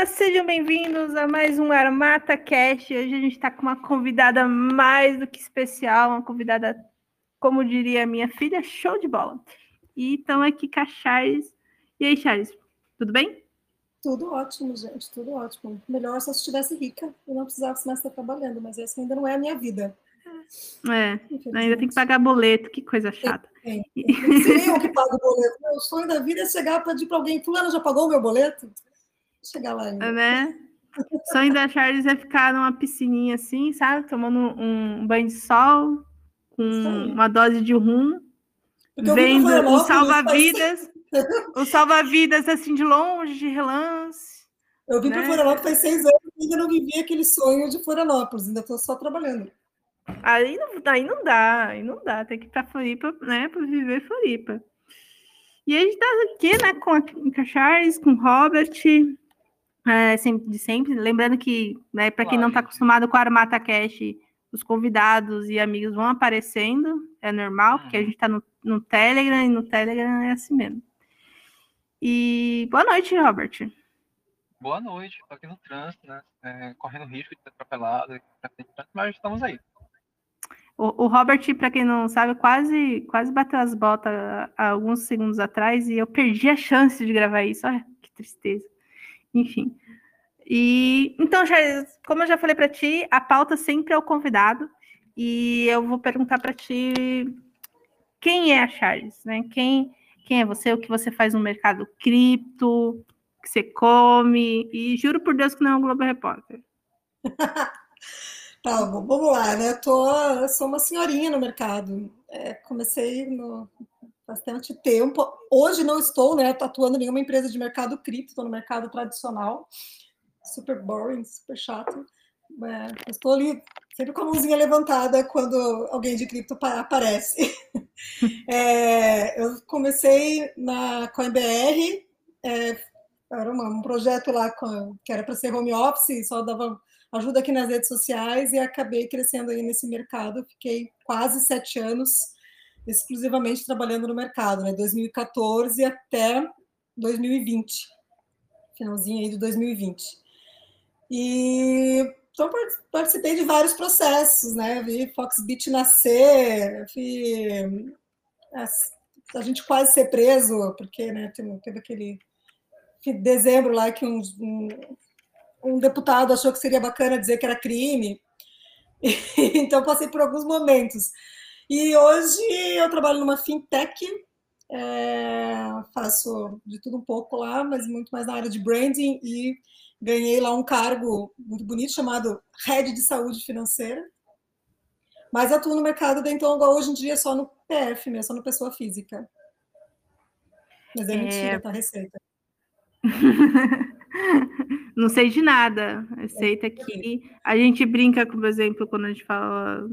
Olá, sejam bem-vindos a mais um Armata Cast. Hoje a gente está com uma convidada mais do que especial, uma convidada, como diria minha filha, show de bola. E estão aqui com a Charles. E aí, Charles, tudo bem? Tudo ótimo, gente, tudo ótimo. Melhor se eu estivesse rica e não precisasse mais estar trabalhando, mas essa ainda não é a minha vida. É, ainda tem que pagar boleto, que coisa chata. É, é. eu que pago o boleto. Meu sonho da vida é chegar para pedir para alguém, fulano já pagou o meu boleto? Chegar lá ainda. Né? O sonho da Charles é ficar numa piscininha assim, sabe? Tomando um banho de sol, com uma dose de rum, vendo o salva-vidas, o salva-vidas assim de longe, de relance. Eu vim né? para Florianópolis faz seis anos e ainda não vivi aquele sonho de Florianópolis, ainda estou só trabalhando. Aí não, aí não dá, aí não dá, tem que ir para Floripa, né, para viver Floripa. E a gente tá aqui, né, com a, com a Charles, com o Robert, é, sempre, de sempre. Lembrando que, né, para quem não está acostumado com a Armata Cash, os convidados e amigos vão aparecendo, é normal, porque a uhum. gente está no, no Telegram e no Telegram é assim mesmo. E boa noite, Robert. Boa noite, estou aqui no trânsito, né? É, correndo risco de ser atropelado, mas estamos aí. O, o Robert, para quem não sabe, quase, quase bateu as botas há alguns segundos atrás e eu perdi a chance de gravar isso. Olha que tristeza. Enfim. E então, já, como eu já falei para ti, a pauta sempre é o convidado. E eu vou perguntar para ti quem é a Charles, né? Quem, quem é você, o que você faz no mercado cripto, o que você come, e juro por Deus que não é um Globo Repórter. tá, bom, vamos lá, né? Eu, tô, eu sou uma senhorinha no mercado. É, comecei no, bastante tempo. Hoje não estou, né, atuando em nenhuma empresa de mercado cripto, no mercado tradicional. Super boring, super chato. É, estou ali sempre com a mãozinha levantada quando alguém de cripto aparece. é, eu comecei na CoinBR, é, era um projeto lá com, que era para ser home office, só dava ajuda aqui nas redes sociais e acabei crescendo aí nesse mercado. Fiquei quase sete anos exclusivamente trabalhando no mercado, né? 2014 até 2020, finalzinho aí de 2020. E então participei de vários processos, né? Vi Foxbit nascer, vi a gente quase ser preso, porque né, teve aquele dezembro lá que um, um, um deputado achou que seria bacana dizer que era crime. então passei por alguns momentos. E hoje eu trabalho numa fintech, é, faço de tudo um pouco lá, mas muito mais na área de branding e ganhei lá um cargo muito bonito chamado Head de Saúde Financeira. Mas atuo no mercado da então hoje em dia só no PF mesmo, só no pessoa física. Mas é, é... mentira, tá receita. Não sei de nada. Receita aqui. A gente brinca, por exemplo, quando a gente fala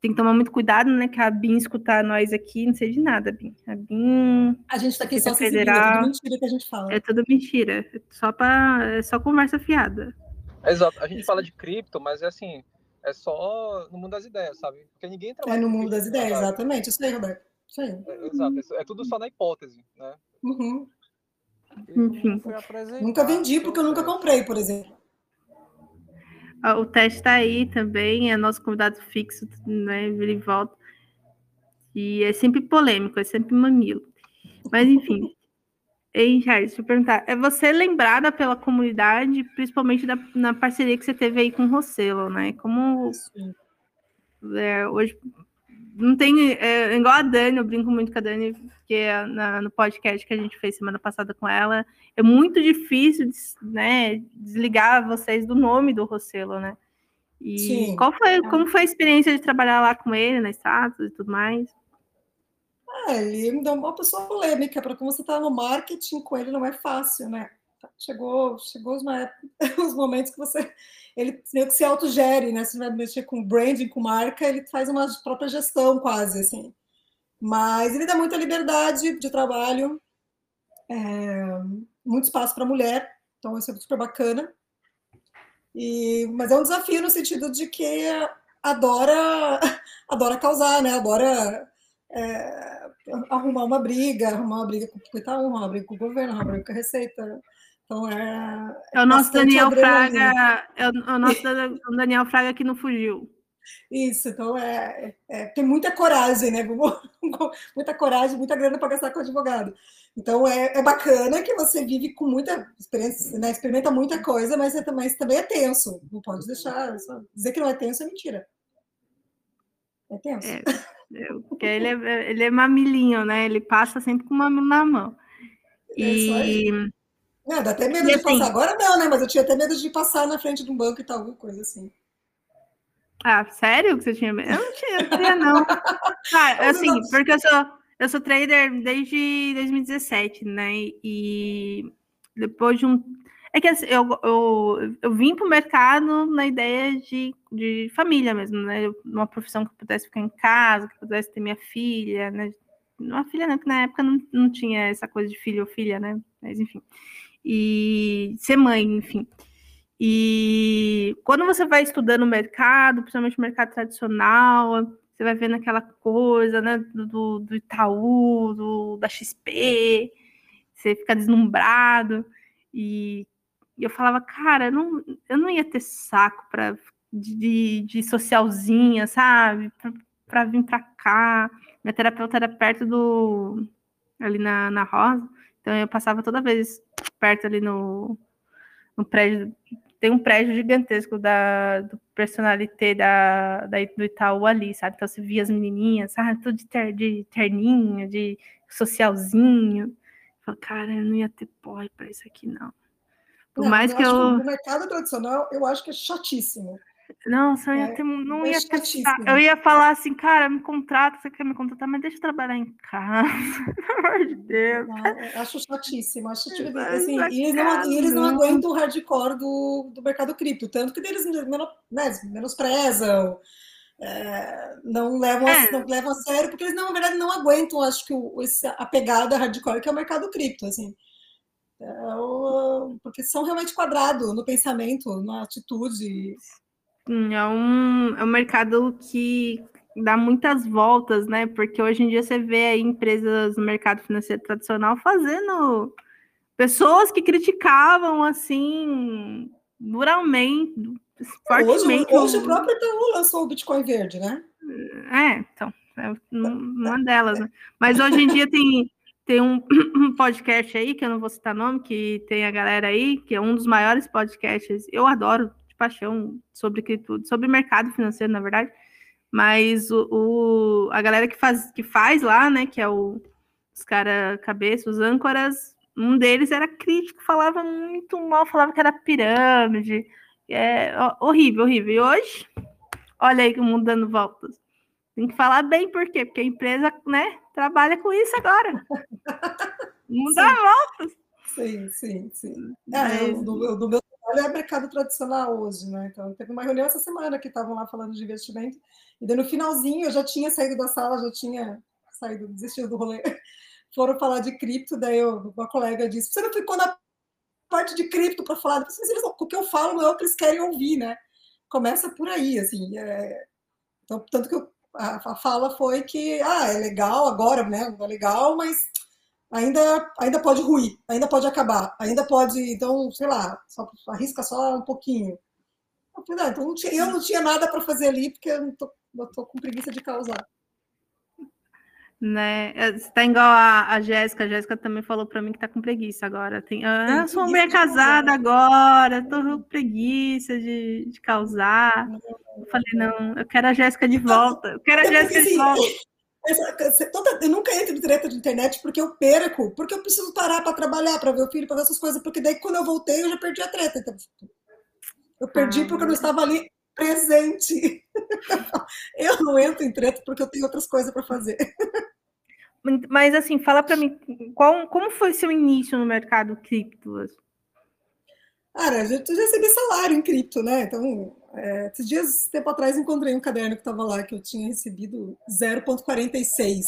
tem que tomar muito cuidado, né? Que a BIM escutar nós aqui, não sei de nada, BIM. A BIM. A gente está aqui só federal, é tudo mentira que a gente fala. É tudo mentira. É só, pra, é só conversa fiada. Exato. A gente fala de cripto, mas é assim, é só no mundo das ideias, sabe? Porque ninguém trabalha. É no mundo das ideias, exatamente. Isso aí, Roberto. Isso aí. É, exato. É tudo só na hipótese, né? Uhum. Enfim. Nunca vendi porque eu nunca comprei, por exemplo. O teste está aí também, é nosso convidado fixo, né? Ele volta. E é sempre polêmico, é sempre mamilo. Mas enfim. Ei, Charles, deixa eu perguntar. É você lembrada pela comunidade, principalmente da, na parceria que você teve aí com o Rossello, né? Como é, hoje não tem. É, igual a Dani, eu brinco muito com a Dani, porque é na, no podcast que a gente fez semana passada com ela, é muito difícil né, desligar vocês do nome do Rossello, né? E Sim. qual foi, é. como foi a experiência de trabalhar lá com ele, na status e tudo mais? Ah, ele é uma pessoa polêmica, para como você está no marketing com ele não é fácil, né? Chegou, chegou os, os momentos que você ele meio que se autogere, né? Se vai mexer com branding, com marca, ele faz uma própria gestão quase, assim. Mas ele dá muita liberdade de trabalho, é, muito espaço para mulher, então isso é super bacana. E, mas é um desafio no sentido de que adora, adora causar, né? Adora é, arrumar uma briga, arrumar uma briga com o Itaú, arrumar uma briga com o governo, arrumar uma briga com a Receita, Então é. É o nosso Daniel Fraga, é o, é o nosso Daniel Fraga que não fugiu. Isso, então é, é, tem muita coragem, né? muita coragem, muita grana para gastar com advogado. Então é, é, bacana que você vive com muita experiência, né? experimenta muita coisa, mas, é, mas também é tenso. Não pode deixar. dizer que não é tenso é mentira. É tenso. É, porque ele é, ele é mamilinho, né? Ele passa sempre com uma na mão. É e. Não, dá até medo e de assim, passar. Agora não, né? Mas eu tinha até medo de passar na frente de um banco e tal, alguma coisa assim. Ah, sério que você tinha medo? Eu não tinha, não tinha, não. Ah, assim, porque eu sou, eu sou trader desde 2017, né? E depois de um. É que assim, eu, eu, eu vim para o mercado na ideia de, de família mesmo, né? Uma profissão que eu pudesse ficar em casa, que eu pudesse ter minha filha, né? Uma filha, não, que na época não, não tinha essa coisa de filho ou filha, né? Mas enfim. E ser mãe, enfim. E quando você vai estudando o mercado, principalmente o mercado tradicional, você vai vendo aquela coisa né, do, do Itaú, do, da XP, você fica deslumbrado. E, e eu falava, cara, eu não, eu não ia ter saco para de, de socialzinha, sabe? Para vir para cá. Minha terapeuta era perto do. ali na, na Rosa. Então eu passava toda vez perto ali no, no prédio tem um prédio gigantesco da, do personalité da, da, do Itaú ali, sabe? Então você via as menininhas, sabe? Tudo de, ter, de terninho, de socialzinho. Eu cara, eu não ia ter pó para isso aqui, não. Por não, mais eu que eu. Que no mercado tradicional, eu acho que é chatíssimo. Nossa, eu ia é, ter, não é ia ter, eu ia falar assim, cara, me contrata, você quer me contratar, mas deixa eu trabalhar em casa, pelo amor de Deus. Não, acho chatíssimo, acho tipo, assim, e eles, não, eles não aguentam o hardcore do, do mercado cripto, tanto que eles né, menosprezam, é, não, levam a, é. não levam a sério, porque eles, não, na verdade, não aguentam, acho que, o, esse, a pegada hardcore que é o mercado cripto, assim. É porque são realmente quadrados no pensamento, na atitude. É um, é um mercado que dá muitas voltas, né? Porque hoje em dia você vê aí empresas no mercado financeiro tradicional fazendo pessoas que criticavam assim duramente, fortemente. Hoje, hoje o próprio Itaú lançou o Bitcoin verde, né? É, então, é uma delas, né? Mas hoje em dia tem, tem um, um podcast aí, que eu não vou citar nome, que tem a galera aí, que é um dos maiores podcasts. Eu adoro paixão sobre cripto, sobre mercado financeiro, na verdade. Mas o, o, a galera que faz, que faz lá, né, que é o, os caras cabeça, os âncoras, um deles era crítico, falava muito mal, falava que era pirâmide. É horrível, horrível. E hoje, olha aí que o mundo dando voltas. Tem que falar bem, por quê? Porque a empresa, né, trabalha com isso agora. O mundo dá voltas. Sim, sim, sim. É, do, do meu trabalho é mercado tradicional hoje, né? Então, teve uma reunião essa semana que estavam lá falando de investimento, e daí no finalzinho eu já tinha saído da sala, já tinha saído, desistido do rolê. Foram falar de cripto, daí eu, uma colega disse: Você não ficou na parte de cripto para falar? Eles, o que eu falo não é o que eles querem ouvir, né? Começa por aí, assim. É... Então, tanto que eu, a, fala foi que, ah, é legal agora, né? É legal, mas ainda, ainda pode ruir, ainda pode acabar, ainda pode, então, sei lá, só, arrisca só um pouquinho. Eu, falei, ah, então não tinha, eu não tinha nada para fazer ali, porque eu tô, eu tô com preguiça de causar. Né? Você tá igual a, a Jéssica, a Jéssica também falou para mim que tá com preguiça agora. Tem, ah, sou mulher casada agora, tô com preguiça de, de causar. Eu falei, não, eu quero a Jéssica de volta, eu quero a Jéssica de volta. eu nunca entro em treta de internet porque eu perco, porque eu preciso parar para trabalhar, para ver o filho, para ver essas coisas, porque daí quando eu voltei eu já perdi a treta. Então, eu perdi ah, porque eu não estava ali presente. eu não entro em treta porque eu tenho outras coisas para fazer. Mas assim, fala para mim, qual, como foi seu início no mercado cripto? Cara, eu já recebi salário em cripto, né? Então, é, esses dias, tempo atrás, encontrei um caderno que estava lá, que eu tinha recebido 0,46.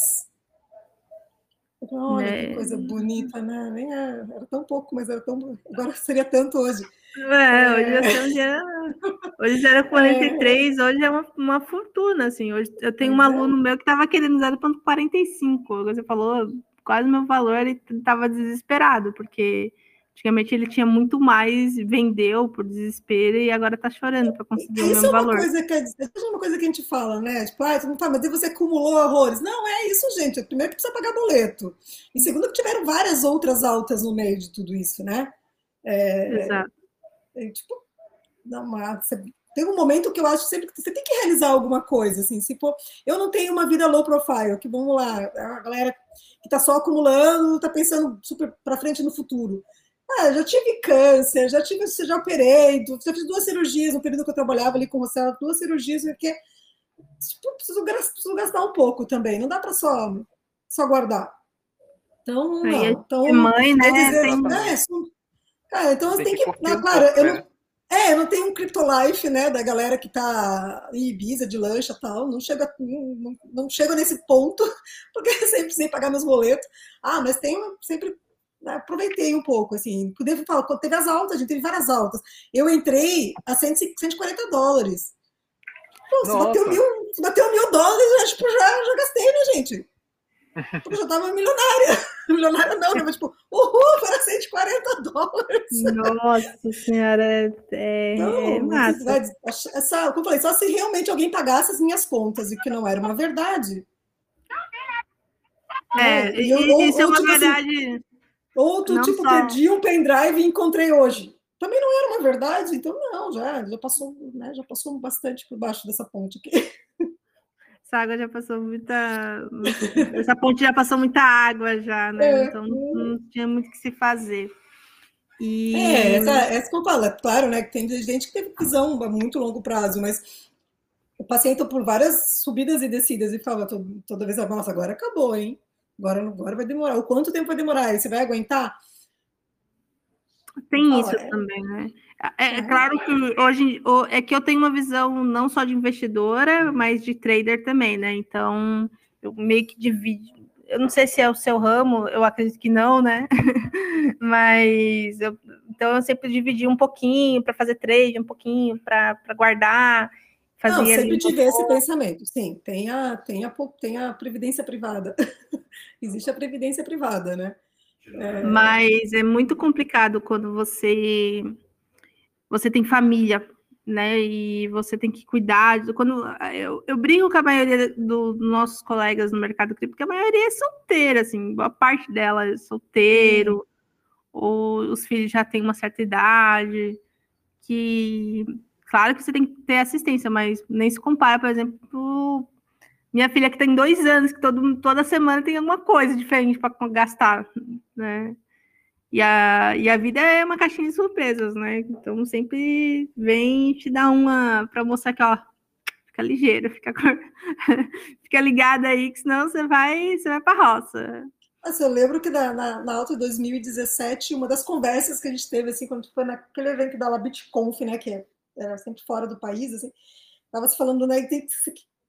Olha é. que coisa bonita, né? Nem é, era tão pouco, mas era tão. Agora seria tanto hoje. É, hoje é. hoje era 43, é. hoje é uma, uma fortuna, assim. Hoje eu tenho um é. aluno meu que estava querendo 0,45. Você falou quase o meu valor, ele estava desesperado, porque Antigamente ele tinha muito mais, vendeu por desespero e agora está chorando para conseguir isso o mesmo é valor. Coisa que, isso é uma coisa que a gente fala, né? Tipo, ah, não fala, mas você acumulou horrores. Não, é isso, gente. Primeiro que precisa pagar boleto. E segundo que tiveram várias outras altas no meio de tudo isso, né? É, Exato. É, tipo, não, você, tem um momento que eu acho sempre que você tem que realizar alguma coisa, assim, se for, eu não tenho uma vida low profile, que vamos lá, a galera que está só acumulando, está pensando super para frente no futuro. Ah, já tive câncer, já tive, já operei, já fiz duas cirurgias no período que eu trabalhava ali com você, duas cirurgias, porque tipo, preciso, preciso gastar um pouco também, não dá para só, só guardar. Então, não. Então, mãe, né? Dizer, tem... é, são, é, então tem, tem que. Não, claro, eu não, é, não tem um CryptoLife, né, da galera que tá em Ibiza de lancha e tal, não chega, não, não chega nesse ponto, porque sempre sem pagar meus boletos. Ah, mas tem sempre né, aproveitei um pouco, assim, devo falar, teve as altas, a gente teve várias altas. Eu entrei a 140 dólares. Pô, se bateu mil, se bateu mil dólares, eu acho que já, já gastei, né, gente? Porque eu já tava milionária. Milionária não, né? Mas tipo, uhul, para 140 dólares. Nossa senhora, é, é então, é massa. Essa, como eu falei, só se realmente alguém pagasse as minhas contas e que não era uma verdade. É, é eu, isso é uma tipo assim, verdade. Assim, ou tu, tipo, só... perdi um pendrive e encontrei hoje. Também não era uma verdade, então não, já, já passou, né? Já passou bastante por baixo dessa ponte aqui. Essa água já passou muita. Essa ponte já passou muita água já, né? É. Então não, tinha muito o que se fazer. E... É, essa, essa que eu falo, é claro, né? Que tem gente que teve visão a muito longo prazo, mas o paciente por várias subidas e descidas e fala toda vez, nossa, agora acabou, hein? Agora, agora vai demorar. O quanto tempo vai demorar? Você vai aguentar? Tem isso é. também, né? É, é, é, claro que hoje é que eu tenho uma visão não só de investidora, mas de trader também, né? Então eu meio que divido. Eu não sei se é o seu ramo, eu acredito que não, né? mas eu, então eu sempre dividi um pouquinho para fazer trade, um pouquinho para guardar. Fazer não, sempre tive esse pensamento, sim. Tem a, tem a, tem a previdência privada. Existe a previdência privada, né? É... Mas é muito complicado quando você você tem família, né? E você tem que cuidar. Quando eu, eu brinco com a maioria dos nossos colegas no mercado cripto, porque a maioria é solteira, assim, boa parte dela é solteiro, ou os filhos já têm uma certa idade, que Claro que você tem que ter assistência, mas nem se compara, por exemplo, minha filha que tem dois anos, que todo, toda semana tem alguma coisa diferente para gastar, né? E a, e a vida é uma caixinha de surpresas, né? Então sempre vem te dar uma para mostrar que, ó, fica ligeiro, fica, fica ligada aí, que senão você vai, você vai para roça. Eu lembro que na, na, na Alta 2017, uma das conversas que a gente teve, assim, quando foi naquele evento da LabitConf, né, que é era sempre fora do país, assim, estava se falando, né, que,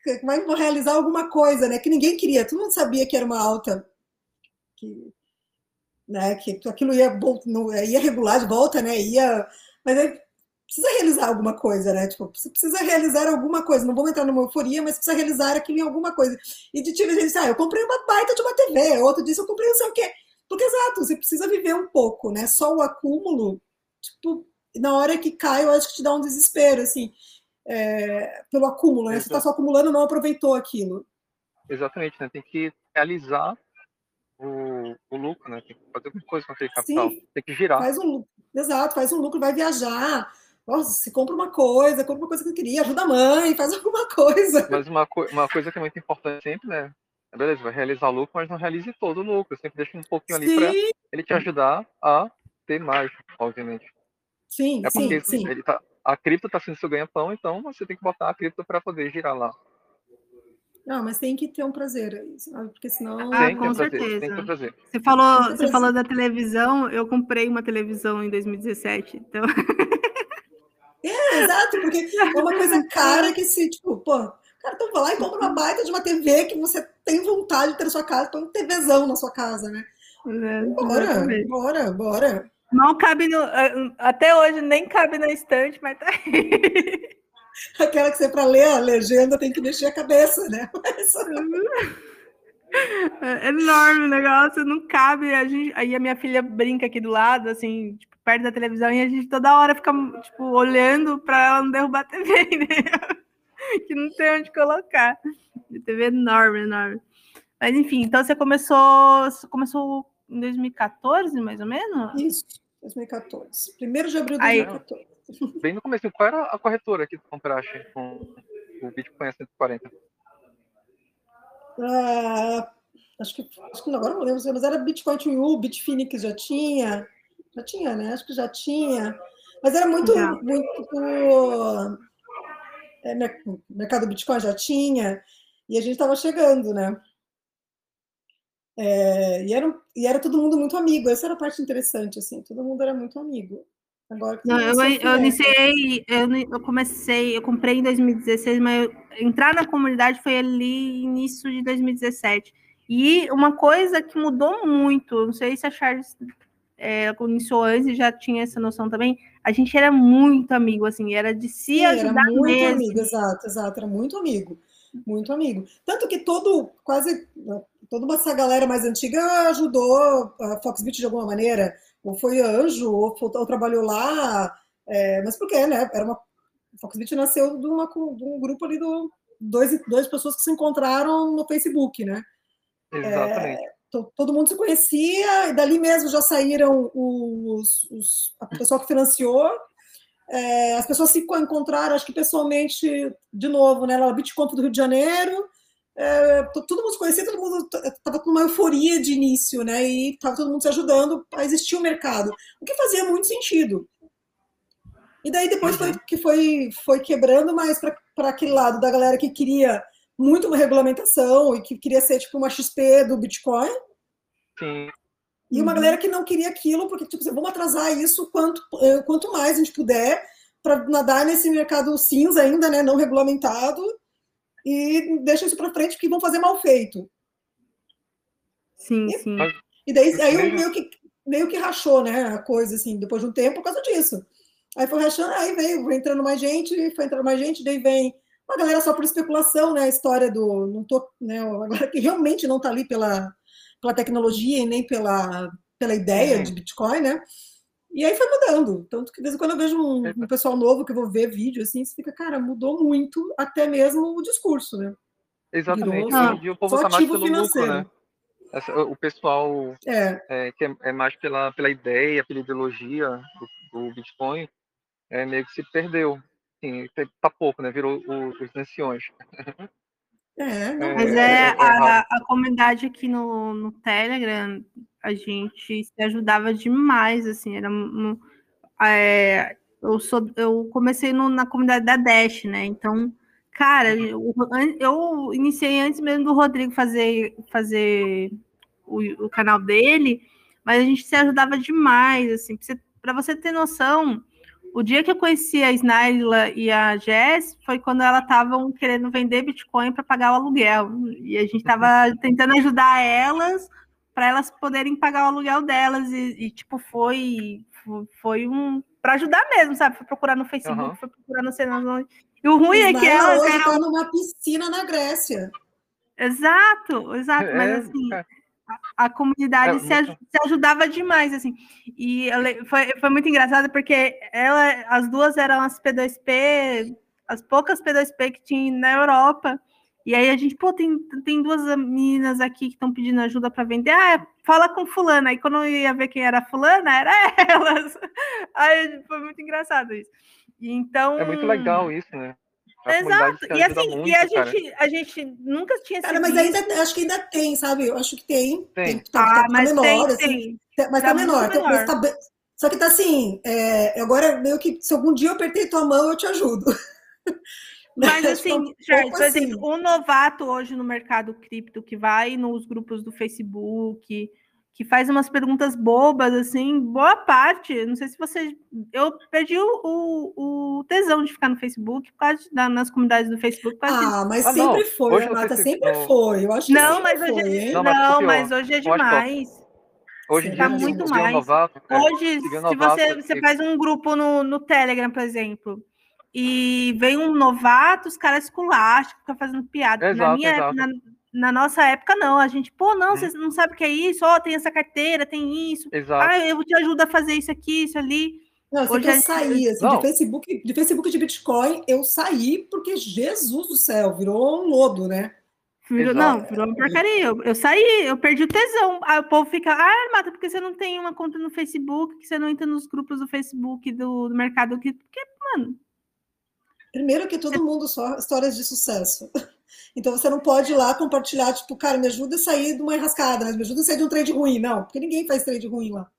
que vai realizar alguma coisa, né, que ninguém queria, todo mundo sabia que era uma alta, que, né, que aquilo ia, ia regular de volta, né, ia, mas aí precisa realizar alguma coisa, né, tipo, precisa realizar alguma coisa, não vamos entrar numa euforia, mas precisa realizar aquilo em alguma coisa, e de tive gente, ah, eu comprei uma baita de uma TV, outro disse, eu comprei não sei o quê, porque, exato, você precisa viver um pouco, né, só o acúmulo, tipo, na hora que cai, eu acho que te dá um desespero, assim, é, pelo acúmulo, né? Você está só acumulando não aproveitou aquilo. Exatamente, né? Tem que realizar o, o lucro, né? Tem que fazer alguma coisa com aquele capital. Sim, tem que girar. Faz um, exato, faz um lucro, vai viajar. Nossa, se compra uma coisa, compra uma coisa que eu queria, ajuda a mãe, faz alguma coisa. Mas uma, co uma coisa que é muito importante sempre, né? Beleza, vai realizar o lucro, mas não realize todo o lucro. Sempre deixa um pouquinho ali para ele te ajudar a ter mais, obviamente. Sim, é porque sim, sim. Ele tá, a cripto está sendo seu ganha-pão, então você tem que botar a cripto para poder girar lá. Não, mas tem que ter um prazer, porque senão. Ah, com certeza. Tem que ter prazer. Você falou, você falou da televisão, eu comprei uma televisão em 2017, então. É, exato, porque é uma coisa cara que se, tipo, pô, cara, então vai lá e compra uma baita de uma TV que você tem vontade de ter na sua casa, põe um TVzão na sua casa, né? É, bora, bora, bora. Não cabe no. Eh, até hoje nem cabe na estante, mas tá aí. Aquela que você, para ler a legenda, tem que mexer a cabeça, né? Mas... É enorme o negócio, não cabe. A gente, aí a minha filha brinca aqui do lado, assim, tipo, perto da televisão, e a gente toda hora fica, tipo, olhando para ela não derrubar a TV, né? que não tem onde colocar. A TV é enorme, enorme. Mas enfim, então você começou, você começou em 2014, mais ou menos? Isso, 2014. Primeiro de abril de 2014. Aí, bem no começo, qual era a corretora que tu compraste com o Bitcoin a 140? Ah, acho que, acho que agora não lembro, mas era Bitcoin to You, Bitfinex já tinha, já tinha, né? Acho que já tinha, mas era muito, já. muito é, mercado Bitcoin já tinha e a gente estava chegando, né? É, e, era, e era todo mundo muito amigo, essa era a parte interessante, assim, todo mundo era muito amigo. Agora não, eu, eu iniciei, eu, eu comecei, eu comprei em 2016, mas eu, entrar na comunidade foi ali início de 2017. E uma coisa que mudou muito, não sei se a Charles é, iniciou antes e já tinha essa noção também, a gente era muito amigo, assim, era de se Sim, ajudar era muito mesmo. amigo, exato, exato, era muito amigo, muito amigo. Tanto que todo, quase, toda essa galera mais antiga ajudou a Foxbit de alguma maneira, ou foi anjo, ou, ou trabalhou lá, é, mas por quê, né? Era uma, Foxbit nasceu de, uma, de um grupo ali do dois, duas pessoas que se encontraram no Facebook, né? Exatamente. É, todo mundo se conhecia, e dali mesmo já saíram os, os a pessoa que financiou. É, as pessoas se encontraram, acho que pessoalmente, de novo, né? Na Bitconf do Rio de Janeiro. É, todo mundo se conhecia, todo mundo estava com uma euforia de início, né? E estava todo mundo se ajudando a existir o um mercado, o que fazia muito sentido. E daí depois foi uhum. que foi, foi quebrando mais para aquele lado da galera que queria muito uma regulamentação e que queria ser tipo uma XP do Bitcoin. Sim. E uma uhum. galera que não queria aquilo, porque tipo, vamos atrasar isso quanto, eh, quanto mais a gente puder para nadar nesse mercado cinza ainda, né, não regulamentado, e deixa isso para frente porque vão fazer mal feito. Sim, e, sim. E daí aí meio que meio que rachou, né, a coisa assim, depois de um tempo por causa disso. Aí foi rachando, aí veio, foi entrando mais gente, foi entrando mais gente, daí vem uma galera só por especulação, né? A história do. Não tô, né, agora que realmente não está ali pela, pela tecnologia e nem pela, pela ideia de Bitcoin, né? E aí foi mudando. Tanto que, de vez em quando, eu vejo um, um, pessoal novo que eu vou ver vídeo, assim, você fica, cara, mudou muito até mesmo o discurso, né? Exatamente. Virou, Hoje em dia o povo está mais pelo financeiro. lucro, né? Essa, o pessoal é. É, que é, é, mais pela, pela ideia, pela ideologia do, do Bitcoin, é, meio que se perdeu assim, tá pouco, né? Virou os, os anciões. É, mas é, é, é a, a, comunidade aqui no, no Telegram, a gente se ajudava demais, assim, era é, eu sou eu comecei no, na comunidade da Dash, né? Então, cara, eu, eu iniciei antes mesmo do Rodrigo fazer fazer o, o canal dele, mas a gente se ajudava demais, assim, para você, você ter noção, o dia que eu conheci a Snaila e a Jess foi quando elas estavam querendo vender Bitcoin para pagar o aluguel. E a gente estava tentando ajudar elas para elas poderem pagar o aluguel delas. E, e tipo, foi, foi um. para ajudar mesmo, sabe? Foi procurar no Facebook, uhum. foi procurar no cenário. E o ruim Ismael é que elas. Hoje eram... tá numa piscina na Grécia. Exato, exato. É, mas assim. É a, comunidade é, se, muito... se, ajudava demais, assim. E foi, foi muito engraçado porque ela, as duas eram as P2P, as poucas P2P que tinha na Europa. E aí a gente, pô, tem, tem duas meninas aqui que estão pedindo ajuda para vender. Ah, fala com fulana. Aí quando eu ia ver quem era fulana, era elas. Aí foi muito engraçado isso. Então. É muito legal isso, né? Exato. E assim, muito, e a gente, a gente nunca tinha Cara, mas ainda acho que ainda tem, sabe? Eu acho que tem. Tem, tem tá, tá, tá mas menor, tem, assim, tem. Mas tá, tá menor. menor. Mas tá, só que tá assim, é, agora meio que se algum dia eu apertei tua mão, eu te ajudo. Mas assim, um Charles, por assim. exemplo, um novato hoje no mercado cripto que vai nos grupos do Facebook, que faz umas perguntas bobas, assim, boa parte. Não sei se você. Eu perdi o, o, o tesão de ficar no Facebook por causa de, nas comunidades do Facebook. Ah, mas ah, sempre não. foi, hoje Renata, sempre não. foi. Eu acho não, mas hoje, foi, não, não, mas hoje é demais. Hoje em dia, muito mais. Novato, é, hoje, se você, você faz um grupo no, no Telegram, por exemplo, e vem um novato, os caras esculacham, ficam fazendo piada. Exato, na minha exato. Na, na nossa época, não. A gente, pô, não, hum. você não sabe o que é isso, ó, oh, tem essa carteira, tem isso. Exato. Ah, eu te ajudo a fazer isso aqui, isso ali. Não, Hoje eu saí, assim, de Facebook, de Facebook de Bitcoin, eu saí porque Jesus do céu, virou um lodo, né? Virou, não, virou uma porcaria. Eu, eu, saí, eu perdi o tesão. Aí o povo fica, ah, Mata, porque você não tem uma conta no Facebook, que você não entra nos grupos do Facebook do, do mercado. Que, porque, mano. Primeiro que todo mundo só histórias de sucesso. Então você não pode ir lá compartilhar, tipo, cara, me ajuda a sair de uma enrascada, me ajuda a sair de um trade ruim. Não, porque ninguém faz trade ruim lá.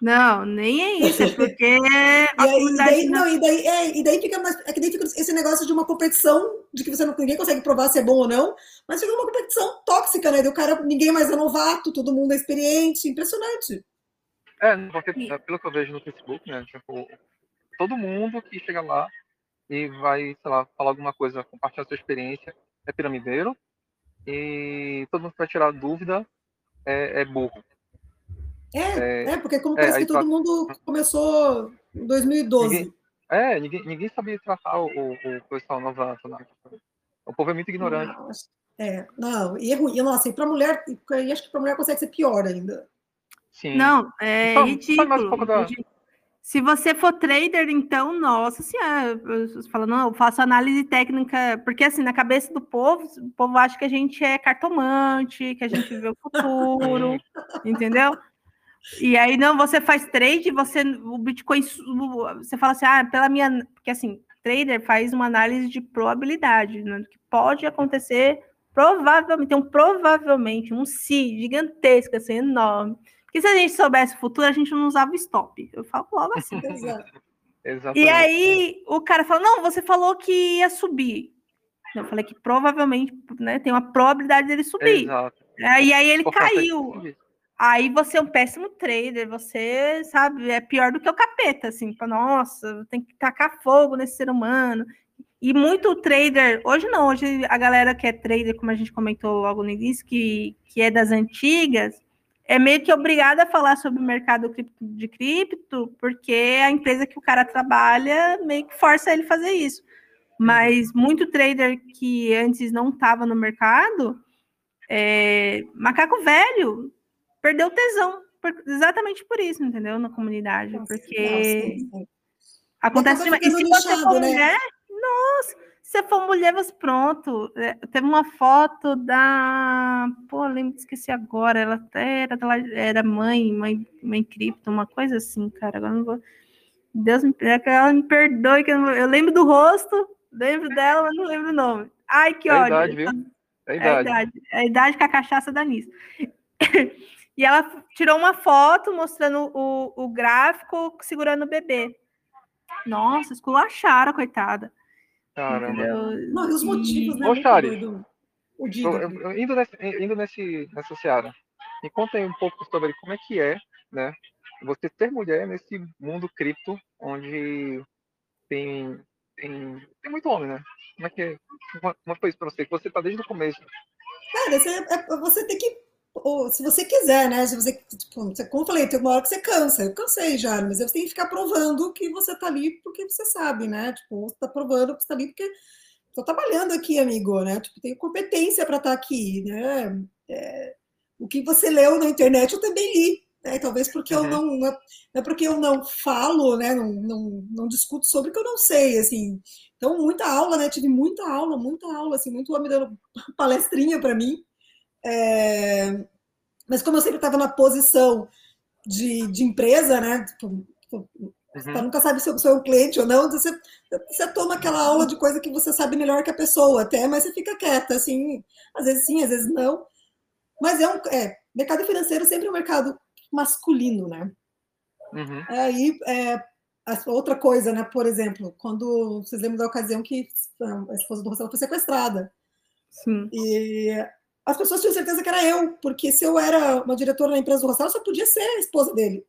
Não, nem é isso, é porque e, aí, e daí, não... não, e daí, é, e daí fica mais, é que daí fica esse negócio de uma competição de que você não, ninguém consegue provar se é bom ou não, mas fica uma competição tóxica, né? Do cara, ninguém mais é novato, todo mundo é experiente, impressionante. É, porque pelo que eu vejo no Facebook, né? Tipo, todo mundo que chega lá e vai, sei lá, falar alguma coisa, compartilhar sua experiência, é piramideiro, e todo mundo que vai tirar dúvida é, é burro. É, é, é porque como é, parece que todo mundo começou em 2012. Ninguém, é, ninguém, ninguém sabia tratar o, o, o pessoal novato lá. O povo é muito ignorante. Não, é, não, e é ruim. Nossa, e para mulher, e acho que para mulher consegue ser pior ainda. Sim. Não, é então, ridículo. Um da... Se você for trader, então, nossa senhora, falando, não, eu faço análise técnica, porque assim, na cabeça do povo, o povo acha que a gente é cartomante, que a gente vê o futuro, entendeu? E aí, não, você faz trade, você, o Bitcoin, você fala assim, ah, pela minha, porque assim, trader faz uma análise de probabilidade, né, que pode acontecer, provavelmente, um provavelmente, um si gigantesco, assim, enorme. Porque se a gente soubesse o futuro, a gente não usava stop. Eu falo logo assim. Exatamente. E aí, o cara fala, não, você falou que ia subir. Eu falei que provavelmente, né, tem uma probabilidade dele subir. Exato. E aí ele caiu. Aí você é um péssimo trader, você sabe, é pior do que o capeta, assim, para nossa, tem que tacar fogo nesse ser humano. E muito trader, hoje não, hoje a galera que é trader, como a gente comentou logo no início, que, que é das antigas, é meio que obrigada a falar sobre o mercado de cripto, porque a empresa que o cara trabalha meio que força ele a fazer isso. Mas muito trader que antes não estava no mercado, é, macaco velho, perdeu tesão, por, exatamente por isso, entendeu? Na comunidade, nossa, porque nossa, acontece demais. E se você for né? mulher, nossa, se for mulher, você pronto. É, teve uma foto da. Pô, lembro, esqueci agora. Ela até era, era mãe, mãe, mãe cripto, uma coisa assim, cara. Agora não vou. Deus me, é ela me perdoe, que eu, eu, lembro do rosto, lembro dela, mas não lembro o nome. Ai, que é ódio. A idade, viu? É a idade. É a idade, é a idade que a cachaça dá nisso. E ela tirou uma foto mostrando o, o gráfico segurando o bebê. Nossa, esculacharam, coitada. Caramba. Não, e os motivos, né? Ô, Chari, indo, nesse, indo nesse, nessa seara, me conta aí um pouco sobre como é que é, né? Você ser mulher nesse mundo cripto, onde tem, tem, tem muito homem, né? Como é que é? Como foi isso para você? Que você tá desde o começo. Cara, você, é, você tem que ou se você quiser, né? Se você, tipo, como eu falei, tem uma hora que você cansa. Eu cansei já, mas você tem que ficar provando que você tá ali porque você sabe, né? Tipo, você tá provando que você tá ali porque tô trabalhando aqui, amigo, né? Tipo, tenho competência para estar tá aqui, né? É, o que você leu na internet eu também li, né? Talvez porque uhum. eu não, não é, é porque eu não falo, né? Não, não, não discuto sobre o que eu não sei, assim. Então, muita aula, né? Tive muita aula, muita aula, assim, muito homem dando palestrinha para mim. É, mas como eu sempre estava na posição de, de empresa, né? Tipo, uhum. Você nunca sabe se eu sou um cliente ou não, você, você toma aquela aula de coisa que você sabe melhor que a pessoa até, mas você fica quieta, assim, às vezes sim, às vezes não. Mas é um é, mercado financeiro sempre é um mercado masculino, né? Uhum. Aí, é, outra coisa, né? Por exemplo, quando vocês lembram da ocasião que a esposa do Rossello foi sequestrada. Sim. E as pessoas tinham certeza que era eu, porque se eu era uma diretora na empresa do Rossaro, só podia ser a esposa dele.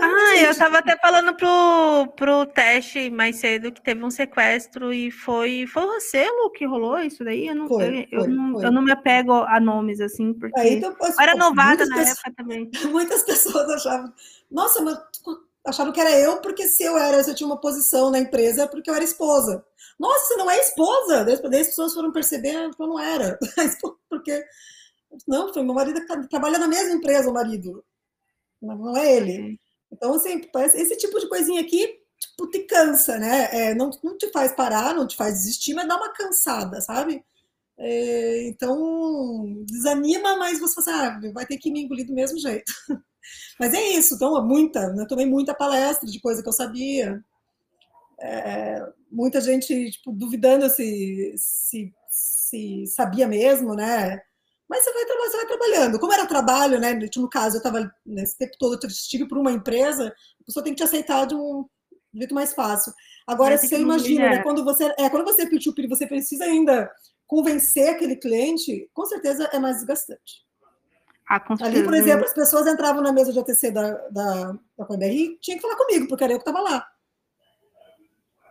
ah, eu estava até falando pro, pro teste mais cedo que teve um sequestro e foi. Foi você, Lu, que rolou isso daí? Eu não, foi, eu, foi, eu, não, foi. eu não me apego a nomes assim, porque. Aí, então, eu era novada na pessoas, época também. Muitas pessoas achavam, nossa, mas acharam que era eu, porque se eu era, se eu tinha uma posição na empresa, porque eu era esposa. Nossa, você não é esposa? Daí as pessoas foram perceber que eu não era. Porque, não, foi meu marido trabalha na mesma empresa, o marido. Não é ele. Então, assim, esse tipo de coisinha aqui, tipo, te cansa, né? É, não, não te faz parar, não te faz desistir, mas dá uma cansada, sabe? É, então, desanima, mas você sabe, ah, vai ter que me engolir do mesmo jeito. Mas é isso, então, muita, eu tomei muita palestra de coisa que eu sabia. É, muita gente tipo, duvidando se, se, se, sabia mesmo, né? Mas você vai, você vai trabalhando. Como era trabalho, né? No caso, eu estava nesse tempo todo, eu estive por uma empresa, a pessoa tem que te aceitar de um jeito mais fácil. Agora, você imagina, né, quando você é quando você é P2P, você precisa ainda convencer aquele cliente, com certeza é mais desgastante. Ah, Ali, por exemplo, as pessoas entravam na mesa de ATC da, da, da PBR tinha que falar comigo, porque era eu que estava lá.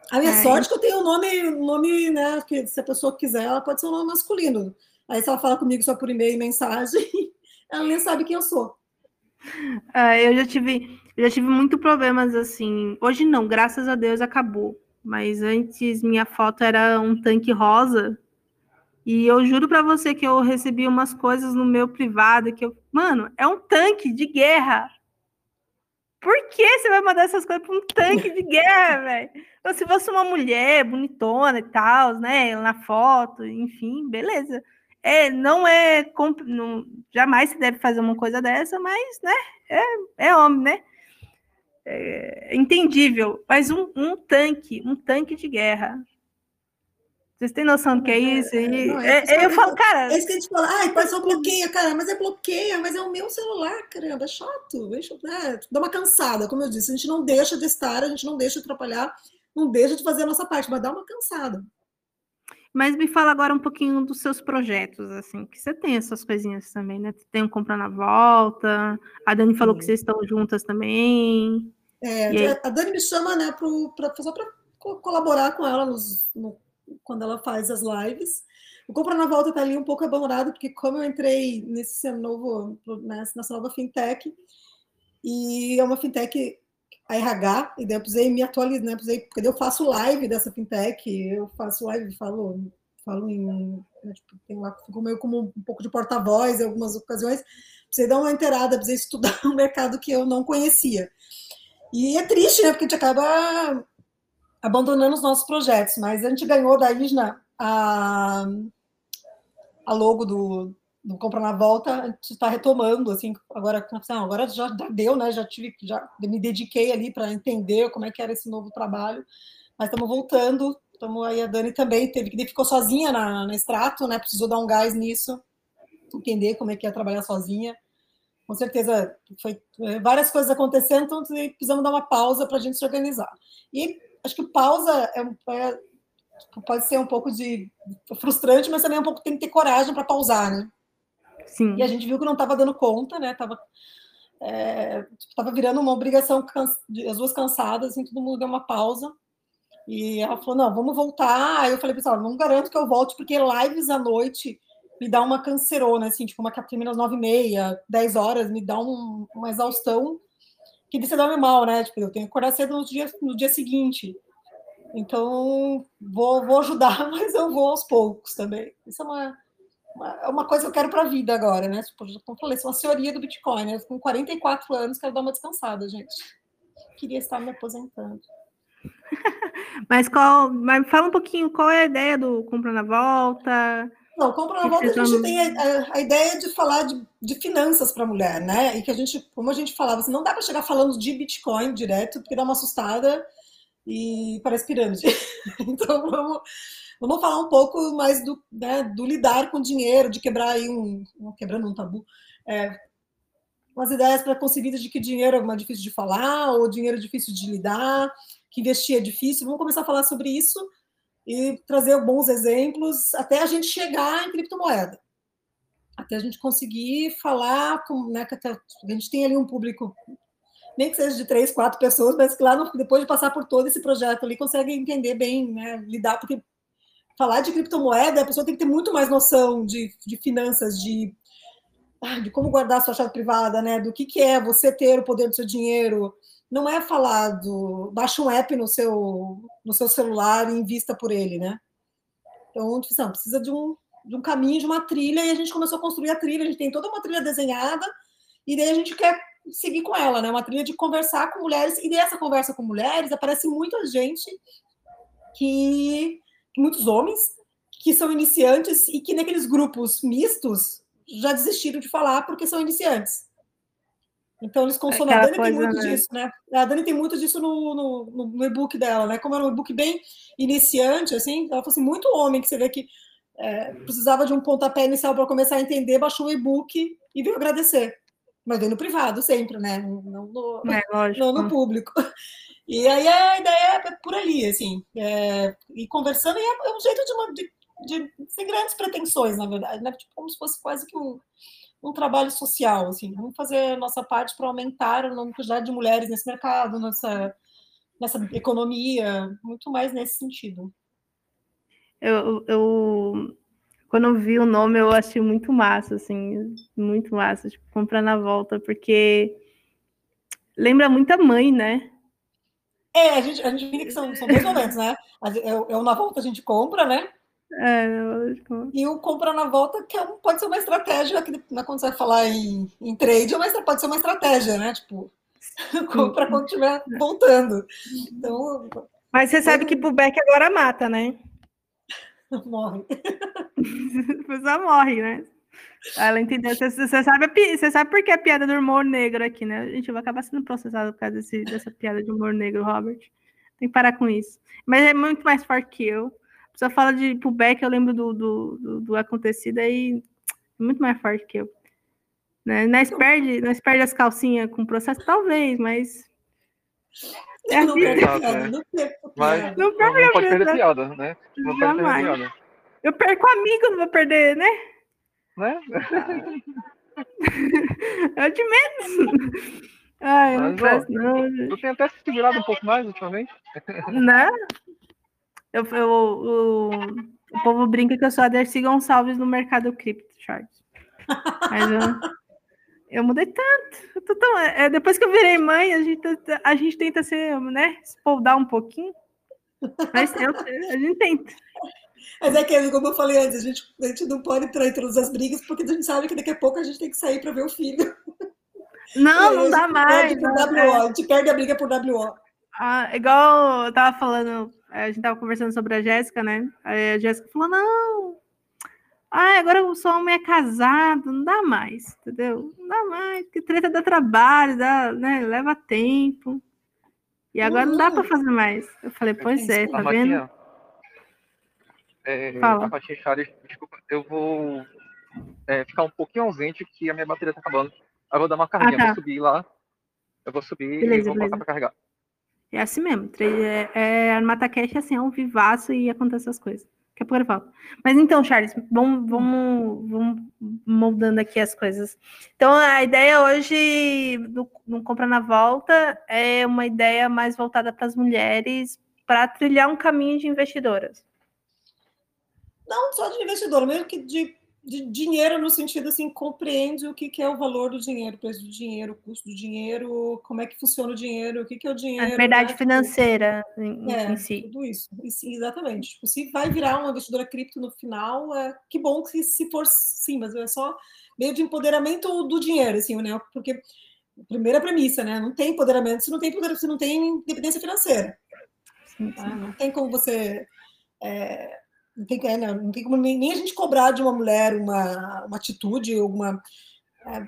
A minha é. sorte é que eu tenho um nome, nome, né? Que se a pessoa quiser, ela pode ser um nome masculino. Aí se ela fala comigo só por e-mail e mensagem, ela nem sabe quem eu sou. É, eu já tive, eu já tive muito problemas assim. Hoje não, graças a Deus acabou. Mas antes minha foto era um tanque rosa. E eu juro para você que eu recebi umas coisas no meu privado que eu, mano, é um tanque de guerra. Por que você vai mandar essas coisas para um tanque de guerra, velho? Então, se fosse uma mulher bonitona e tal, né, na foto, enfim, beleza. É, não é, não, jamais se deve fazer uma coisa dessa, mas, né, é, é homem, né? É entendível. Mas um, um tanque, um tanque de guerra, vocês têm noção do que é, é isso? É, não, é, é, eu falo, cara. É isso que a gente fala, ai, pai, só bloqueia, cara, mas é bloqueia, mas é o meu celular, caramba, é chato. Deixa, né? Dá uma cansada, como eu disse, a gente não deixa de estar, a gente não deixa de atrapalhar, não deixa de fazer a nossa parte, mas dá uma cansada. Mas me fala agora um pouquinho dos seus projetos, assim, que você tem essas coisinhas também, né? Tem um Comprar na Volta, a Dani falou Sim. que vocês estão juntas também. É, a Dani me chama, né, pro, pra, só para colaborar com ela nos, no quando ela faz as lives. O Compra na Volta está ali um pouco abandonado, porque como eu entrei nesse novo, nessa nova fintech, e é uma fintech a RH, e daí eu precisei me atualizar, né? Precisei, porque eu faço live dessa fintech, eu faço live, falo, falo em. Né, tipo, tem lá, fico meio como um pouco de porta-voz em algumas ocasiões. Precisei dar uma inteirada, precisei estudar um mercado que eu não conhecia. E é triste, né? Porque a gente acaba abandonando os nossos projetos, mas a gente ganhou da Isna a, a logo do, do Compra na Volta, a gente está retomando, assim, agora, assim, agora já deu, né? Já tive, já me dediquei ali para entender como é que era esse novo trabalho, mas estamos voltando. Estamos aí, a Dani também teve que ficou sozinha na, na extrato, né? Precisou dar um gás nisso, entender como é que é trabalhar sozinha. Com certeza, foi várias coisas acontecendo, então precisamos dar uma pausa para a gente se organizar. E acho que pausa é, é, tipo, pode ser um pouco de frustrante, mas também um pouco tem que ter coragem para pausar, né? Sim. E a gente viu que não estava dando conta, né? Tava, é, tava virando uma obrigação, as duas cansadas, assim, todo mundo deu uma pausa. E ela falou: não, vamos voltar. Aí eu falei, pessoal, não garanto que eu volte, porque lives à noite me dá uma cancerona, assim, tipo, uma que termina às nove e meia, dez horas, me dá um, uma exaustão que você dorme mal, né? Tipo, eu tenho que acordar cedo no dia, no dia seguinte. Então, vou, vou ajudar, mas eu vou aos poucos também. Isso é uma, uma, é uma coisa que eu quero para a vida agora, né? Tipo, como eu falei, sou uma senhoria do Bitcoin, né? Com 44 anos, quero dar uma descansada, gente. Queria estar me aposentando. mas qual, mas fala um pouquinho qual é a ideia do compra na volta, não, compra na volta a gente tem a, a, ideia de falar de, de finanças para a mulher, né? E que a gente, como a gente falava, assim, não dá para chegar falando de Bitcoin direto, porque dá uma assustada e parece pirâmide. então vamos, vamos falar um pouco mais do, né, do lidar com dinheiro, de quebrar aí um. quebrando um tabu. É, umas ideias para concebidas de que dinheiro é mais difícil de falar, ou dinheiro é difícil de lidar, que investir é difícil. Vamos começar a falar sobre isso e trazer bons exemplos até a gente chegar em criptomoeda. Até a gente conseguir falar com. Né, a gente tem ali um público, nem que seja de três, quatro pessoas, mas que lá, no, depois de passar por todo esse projeto ali, consegue entender bem, né, lidar, porque falar de criptomoeda, a pessoa tem que ter muito mais noção de, de finanças, de de como guardar sua chave privada, né? Do que, que é você ter o poder do seu dinheiro. Não é falado, baixa um app no seu, no seu celular e invista por ele, né? Então, tipo, não, precisa de um, de um caminho, de uma trilha, e a gente começou a construir a trilha, a gente tem toda uma trilha desenhada, e daí a gente quer seguir com ela, né? Uma trilha de conversar com mulheres, e dessa conversa com mulheres aparece muita gente que, muitos homens, que são iniciantes e que naqueles grupos mistos já desistiram de falar porque são iniciantes. Então eles consomem. a Dani tem muito né? disso, né? A Dani tem muito disso no, no, no e-book dela, né? Como era um e-book bem iniciante, assim, ela falou assim, muito homem que você vê que é, precisava de um pontapé inicial para começar a entender, baixou o e-book e veio agradecer. Mas veio no privado sempre, né? Não no, é, não no público. E aí a ideia é por ali, assim, é, e conversando, e é, é um jeito de, uma, de de, sem grandes pretensões, na verdade, né? Tipo, como se fosse quase que um, um trabalho social, assim, vamos fazer a nossa parte para aumentar a quantidade de mulheres nesse mercado, nessa, nessa economia, muito mais nesse sentido. Eu, eu quando eu vi o nome, eu achei muito massa, assim, muito massa, tipo, comprar na volta, porque lembra muito a mãe, né? É, a gente, a gente que são, são dois momentos, né? É, é o na volta a gente compra, né? É. E o compra na volta, que é pode ser uma estratégia, que quando você vai falar em, em trade, mas pode ser uma estratégia, né? Tipo, compra quando estiver voltando. Então, mas você sabe que pro Beck agora mata, né? Morre. A pessoa morre, né? Ela entendeu. Você, você, sabe, você sabe por que a piada do humor negro aqui, né? A gente vai acabar sendo processado por causa desse, dessa piada de humor negro, Robert. Tem que parar com isso. Mas é muito mais forte que eu pessoa fala de pullback, eu lembro do, do, do, do acontecido aí, muito mais forte que eu. Né? Nós, perde, nós perde as calcinhas com processo, talvez, mas. É não, perde piada, não, mas não, perde não pode perder piada, né? Não pode perder piada. Eu perco amigo, não vou perder, né? Né? é de menos. Ai, eu não faço, não. Tu tem até se segurado um pouco mais ultimamente. Né? Eu, eu, o, o povo brinca que eu sou a Dercy Gonçalves no mercado cripto, Charles. Mas eu, eu mudei tanto. Tão, é, depois que eu virei mãe, a gente, a gente tenta ser, né, um pouquinho. Mas eu, a gente tenta. Mas é que, como eu falei antes, a gente, a gente não pode entrar em todas as brigas, porque a gente sabe que daqui a pouco a gente tem que sair para ver o filho. Não, não dá mais. Não, WO, é. A gente perde a briga por WO. Ah, igual eu tava falando a gente tava conversando sobre a Jéssica, né? Aí a Jéssica falou: não, ah, agora o seu homem é casado, não dá mais, entendeu? Não dá mais, porque treta dá trabalho, dá, né? leva tempo. E agora uhum. não dá para fazer mais. Eu falei, pois é, tá vendo? É, Fala. desculpa, eu vou é, ficar um pouquinho ausente, que a minha bateria tá acabando. Aí eu vou dar uma carrinha, ah, tá. vou subir lá. Eu vou subir beleza, e vou beleza. botar pra carregar. É assim mesmo. É, é, a Matacash é assim, é um vivaço e acontece essas coisas. Que é por volta. Mas então, Charles, vamos, vamos, vamos moldando aqui as coisas. Então, a ideia hoje do, do Compra na Volta é uma ideia mais voltada para as mulheres para trilhar um caminho de investidoras. Não só de investidora, mesmo que de de dinheiro no sentido assim, compreende o que, que, é o valor do dinheiro, o preço do dinheiro, o custo do dinheiro, como é que funciona o dinheiro, o que, que é o dinheiro. A verdade né? financeira em, é, em, si. Tudo isso, exatamente. Tipo, se vai virar uma investidora cripto no final, é, que bom que se for sim, mas é só meio de empoderamento do dinheiro, assim, né? Porque primeira premissa, né? Não tem empoderamento se não tem poder, se não tem independência financeira. Sim, sim. Tá? Não tem como você é, não tem, é, não, não tem como nem, nem, a gente cobrar de uma mulher uma, uma atitude, alguma é,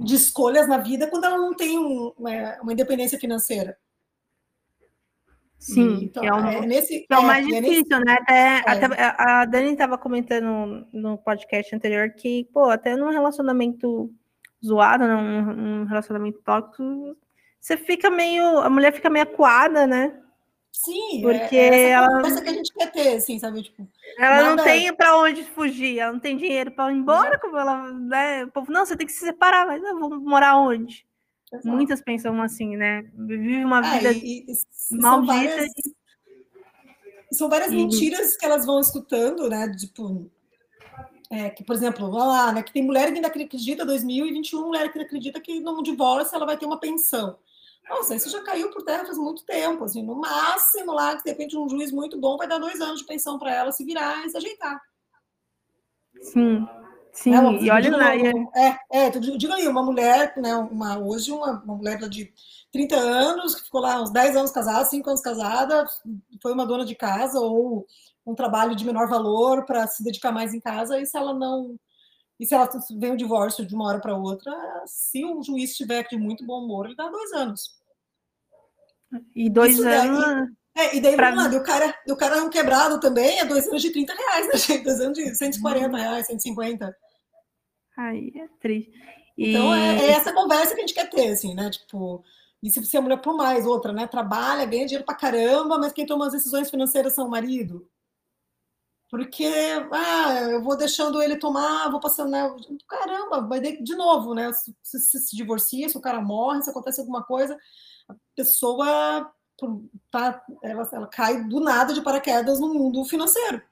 de escolhas na vida quando ela não tem um, uma, uma, independência financeira. Sim, então, é, um, é, nesse, é mais é, difícil, nesse, né? Até, até, a Dani estava comentando no podcast anterior que, pô, até num relacionamento zoado, né, um, um relacionamento tóxico, você fica meio. A mulher fica meio acuada, né? Sim, é, porque é essa ela que a gente quer ter, assim, sabe? Tipo, ela nada... não tem para onde fugir, ela não tem dinheiro para ir embora, como ela, né? O povo, não, você tem que se separar, mas eu vou morar onde? Exato. Muitas pensam assim, né? Vive uma é, vida e, e, maldita. São várias, são várias mentiras que elas vão escutando, né? Tipo, É, que, por exemplo, lá, né, que tem mulher que ainda acredita, 2021, mulher que acredita que no divórcio ela vai ter uma pensão. Nossa, isso já caiu por terra faz muito tempo. Assim, no máximo, lá, que de repente um juiz muito bom vai dar dois anos de pensão para ela se virar e se ajeitar. Sim, sim. É, e olha lá. É, é, diga aí, uma mulher, né, uma, hoje, uma, uma mulher de 30 anos, que ficou lá uns 10 anos casada, 5 anos casada, foi uma dona de casa ou um trabalho de menor valor para se dedicar mais em casa, e se ela não e se ela vem o divórcio de uma hora para outra, se o juiz estiver de muito bom humor, ele dá dois anos. E dois Isso anos. é, e daí, pra... vamos lá, o cara, o cara é um quebrado também, é dois anos de 30 reais, né, gente? Dois anos de 140 uhum. reais, 150. Ai, é triste. E... Então, é, é, essa conversa que a gente quer ter, assim, né? Tipo, e se você é mulher por mais, outra, né? Trabalha, ganha dinheiro pra caramba, mas quem toma as decisões financeiras são o marido porque ah, eu vou deixando ele tomar, vou passando, né? Caramba, vai de novo, né? Se, se, se, divorcia, se o cara morre, se acontece alguma coisa, a pessoa tá, ela, ela cai do nada de paraquedas no mundo financeiro.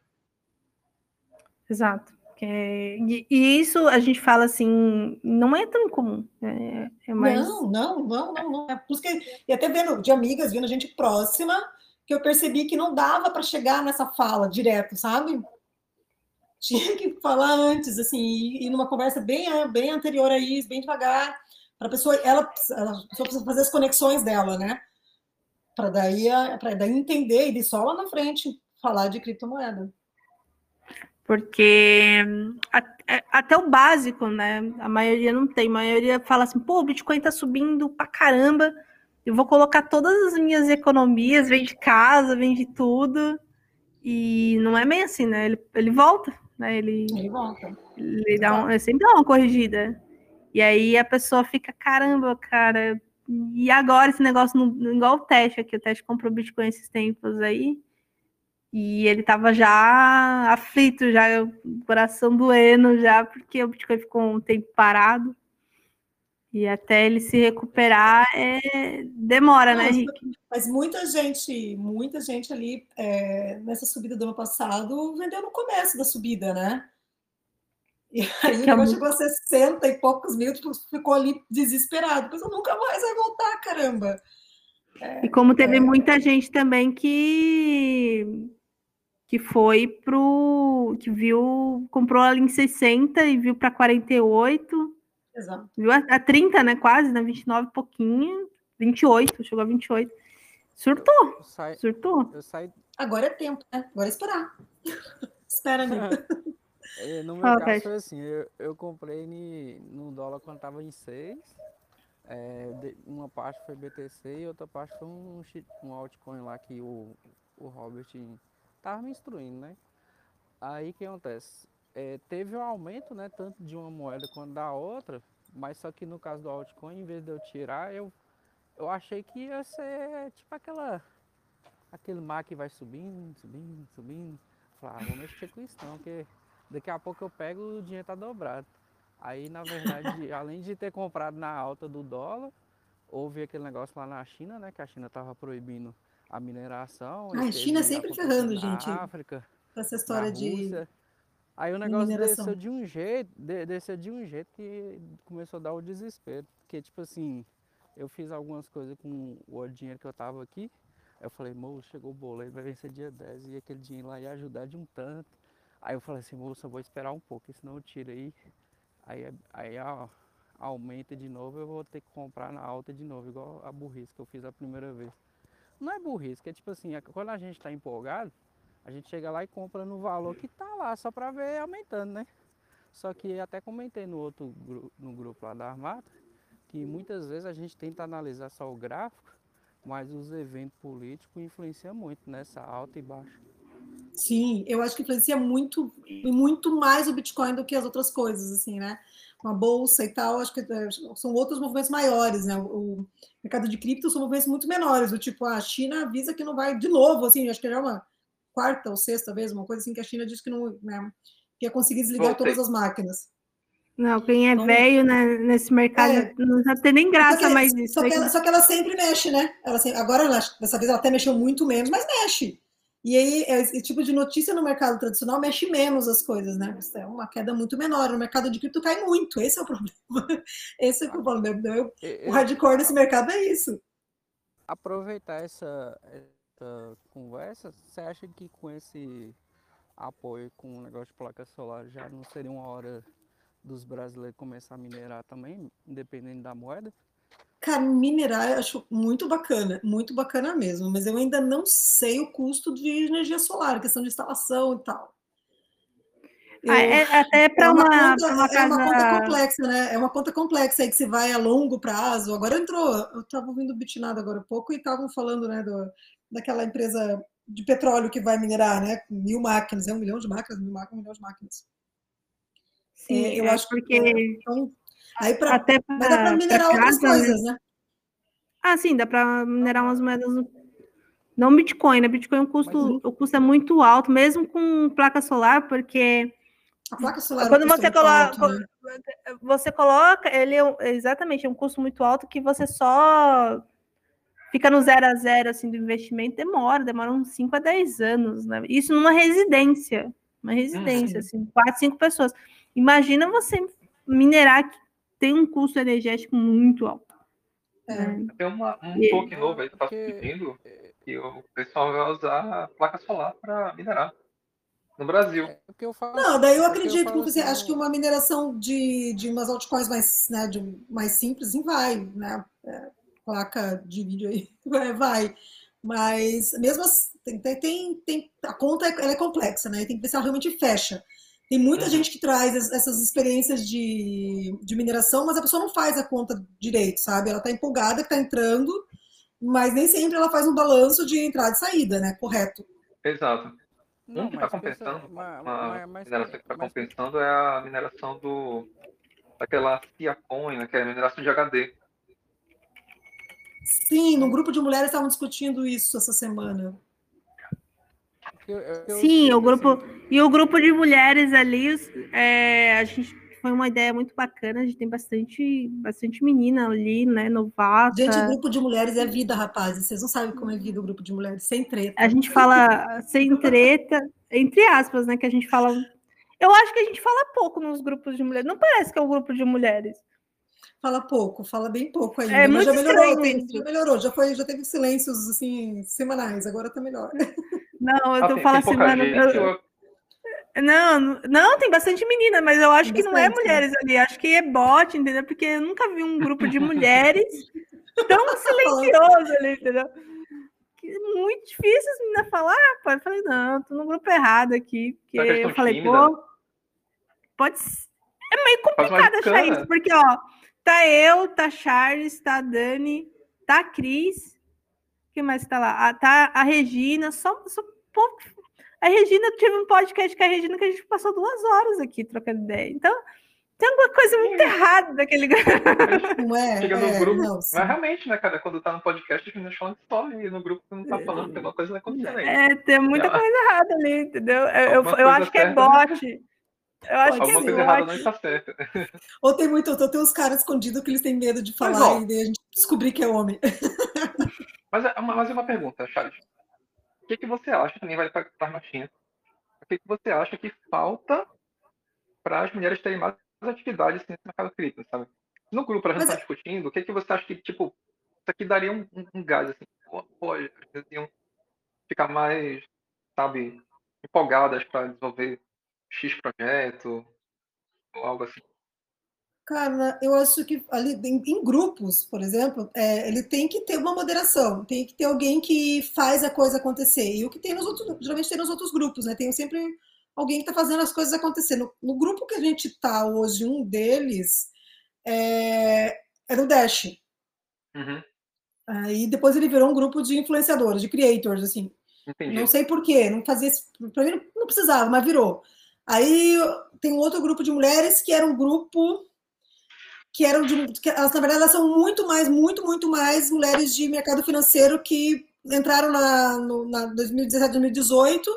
Exato. É, e, e, isso a gente fala assim, não é tão comum. É, é mais... Não, não, não, não, não. É por isso que, e até vendo de amigas, vendo gente próxima, que eu percebi que não dava para chegar nessa fala direto, sabe? Tinha que falar antes, assim, e, numa conversa bem, bem anterior a isso, bem devagar, para a pessoa, ela, ela precisa fazer as conexões dela, né? Para daí, daí entender e de só lá na frente falar de criptomoeda. Porque é, até o básico, né? A maioria não tem. A maioria fala assim, pô, o Bitcoin tá subindo pra caramba eu vou colocar todas as minhas economias, vende casa, vende tudo. E não é bem assim, né? Ele, ele volta, né? Ele, ele volta. Ele, dá um, ele sempre dá uma corrigida. E aí a pessoa fica, caramba, cara, e agora esse negócio, no, igual o teste aqui, o teste comprou Bitcoin esses tempos aí, e ele tava já aflito, já, o coração doendo já, porque o Bitcoin ficou um tempo parado. E até ele se recuperar é... demora, né, Não, né, Henrique? Mas muita gente, muita gente ali é, nessa subida do ano passado vendeu no começo da subida, né? E aí é chegou a 60 e poucos mil, tipo, ficou ali desesperado. Mas nunca mais vai voltar, caramba. É, e como teve é... muita gente também que que foi pro que viu, comprou ali em 60 e viu para 48 Exato. Viu a, a 30, né? Quase, né? 29 pouquinho. 28, chegou a 28. Surtou. Sai, surtou. Saí... Agora é tempo, né? Agora é esperar. Espera, amigo. É, no meu ah, caso foi assim, eu, eu comprei no dólar quando tava em 6. É, uma parte foi BTC e outra parte foi um, um altcoin lá que o, o Robert tava me instruindo, né? Aí o que acontece? É, teve um aumento, né, tanto de uma moeda quanto da outra, mas só que no caso do altcoin, em vez de eu tirar, eu, eu achei que ia ser tipo aquela aquele mar que vai subindo, subindo, subindo. Falei, ah, vou mexer com isso não, porque daqui a pouco eu pego o dinheiro tá dobrado. Aí, na verdade, além de ter comprado na alta do dólar, houve aquele negócio lá na China, né, que a China tava proibindo a mineração. Ah, a China sempre ferrando, gente. África. Essa história de Aí o negócio mineração. desceu de um jeito, desceu de um jeito que começou a dar o desespero. Porque, tipo assim, eu fiz algumas coisas com o dinheiro que eu tava aqui. Aí eu falei, moço, chegou o boleto, vai vencer dia 10 e aquele dinheiro lá ia ajudar de um tanto. Aí eu falei assim, moço, eu vou esperar um pouco, senão eu tiro aí. Aí, aí ó, aumenta de novo, eu vou ter que comprar na alta de novo, igual a burrice que eu fiz a primeira vez. Não é burrice, que é tipo assim, é quando a gente tá empolgado, a gente chega lá e compra no valor que tá lá, só para ver aumentando, né? Só que até comentei no outro no grupo lá da Armata, que muitas vezes a gente tenta analisar só o gráfico, mas os eventos políticos influenciam muito nessa alta e baixa. Sim, eu acho que influencia muito, muito mais o Bitcoin do que as outras coisas, assim, né? Uma bolsa e tal, acho que é, são outros movimentos maiores, né? O mercado de cripto são movimentos muito menores, do tipo, a China avisa que não vai de novo, assim, acho que é uma quarta ou sexta vez, uma coisa assim que a China disse que não né, que ia conseguir desligar Voltei. todas as máquinas. Não, quem é então, velho né, nesse mercado é, não vai ter nem graça mais isso. Só que, ela, só que ela sempre mexe, né? Ela sempre, agora, ela, dessa vez, ela até mexeu muito menos, mas mexe. E aí, esse tipo de notícia no mercado tradicional mexe menos as coisas, né? É uma queda muito menor. No mercado de cripto cai muito. Esse é o problema. Esse é o problema. O hardcore desse mercado é isso. Aproveitar essa, conversa, você acha que com esse apoio com o negócio de placa solar já não seria uma hora dos brasileiros começar a minerar também, independente da moeda? Cara, minerar eu acho muito bacana, muito bacana mesmo, mas eu ainda não sei o custo de energia solar, questão de instalação e tal. Eu, ah, é, até para é uma, uma, conta, uma casa... é uma conta complexa, né? É uma conta complexa aí que você vai a longo prazo. Agora entrou, eu estava ouvindo o Bitnado agora há pouco e estavam falando, né, do, daquela empresa de petróleo que vai minerar, né? Mil máquinas, é um milhão de máquinas, mil máquinas, um milhão de máquinas. Sim, é, eu é acho porque. Que, então, aí pra, até pra, mas dá para minerar outras casa, coisas, né? Ah, sim, dá para minerar umas moedas. Não Bitcoin, né? Bitcoin o custo, o custo é muito alto, mesmo com placa solar, porque. A placa solar quando você coloca, alto, né? você coloca, ele é exatamente é um custo muito alto que você só fica no zero a zero assim do investimento, demora, demora uns 5 a 10 anos, né? Isso numa residência, uma residência, uhum. assim, quatro, cinco pessoas. Imagina você minerar que tem um custo energético muito alto. É. Né? Tem uma, um e... token novo aí que está pedindo que o pessoal vai usar placa solar para minerar no Brasil. É, não, daí eu acredito que você assim, acho que uma mineração de, de umas altcoins mais, né, de, mais simples vai, né? É, placa de vídeo aí vai, mas mesmo assim, tem, tem, tem, a conta ela é complexa, né? Tem que ver se ela realmente fecha. Tem muita uhum. gente que traz essas experiências de, de mineração, mas a pessoa não faz a conta direito, sabe? Ela está empolgada que está entrando, mas nem sempre ela faz um balanço de entrada e saída, né? Correto. Exato. Não, um que está compensando, uma, uma, mineração que está compensando é a mineração do daquela Ciacoin, né, que é a mineração de HD. Sim, no grupo de mulheres estavam discutindo isso essa semana. Eu, eu, Sim, eu, o grupo e o grupo de mulheres ali, é, a gente foi uma ideia muito bacana. A gente tem bastante, bastante menina ali, né, novata. Gente, o grupo de mulheres é vida, rapazes. Vocês não sabem como é vida o grupo de mulheres, sem treta. A gente fala sem treta, entre aspas, né, que a gente fala. Eu acho que a gente fala pouco nos grupos de mulheres. Não parece que é um grupo de mulheres. Fala pouco, fala bem pouco ainda, é mas já melhorou, tem, já melhorou, já foi, já teve silêncios assim semanais, agora tá melhor. Não, eu ah, assim, mano. Eu... Não, não, tem bastante menina, mas eu acho que não é né? mulheres ali, acho que é bot, entendeu? Porque eu nunca vi um grupo de mulheres tão silencioso ali, entendeu? Que muito difícil as meninas falar, pô. Eu falei, não, tô no grupo errado aqui. Porque eu falei, tímida. pô, pode ser. É meio complicado achar isso, porque, ó, tá eu, tá Charles, tá Dani, tá a Cris, quem mais tá lá? Ah, tá a Regina, só, só pouco. A Regina, tive um podcast com a Regina que a gente passou duas horas aqui trocando ideia. Então, tem alguma coisa muito é. errada daquele Não é, Chega no é, grupo. Não, mas realmente, né, cara? Quando tá no podcast, a gente falando só e no grupo não tá falando, tem uma coisa acontecendo aí. É, tem muita coisa errada ali, entendeu? Eu, eu, eu acho que é bot. Eu acho Alguma que coisa errada não está certa. Ou tem muito, ou tem uns caras escondidos que eles têm medo de falar mas, ó, e a gente descobrir que é homem. Mas, é mas é uma pergunta, Charles. O que, que você acha, também vai para a Martinha, o que, que você acha que falta para as mulheres terem mais atividades assim, no mercado cripto, sabe? No grupo a gente está discutindo, o que, que você acha que, tipo, isso aqui daria um, um, um gás, assim, pô, eles iam ficar mais, sabe, empolgadas para desenvolver X projeto, ou algo assim? Cara, eu acho que ali em, grupos, por exemplo, é, ele tem que ter uma moderação, tem que ter alguém que faz a coisa acontecer. E o que tem nos outros, geralmente tem nos outros grupos, né? Tem sempre alguém que está fazendo as coisas acontecer. No, no, grupo que a gente está hoje, um deles é, era o Dash. Uhum. Aí depois ele virou um grupo de influenciadores, de creators, assim. Entendi. Não sei porquê, não fazia. Para mim não precisava, mas virou. Aí tem um outro grupo de mulheres que era um grupo que eram de. Que elas, na verdade, elas são muito mais, muito, muito mais mulheres de mercado financeiro que entraram na, no, na 2017, 2018,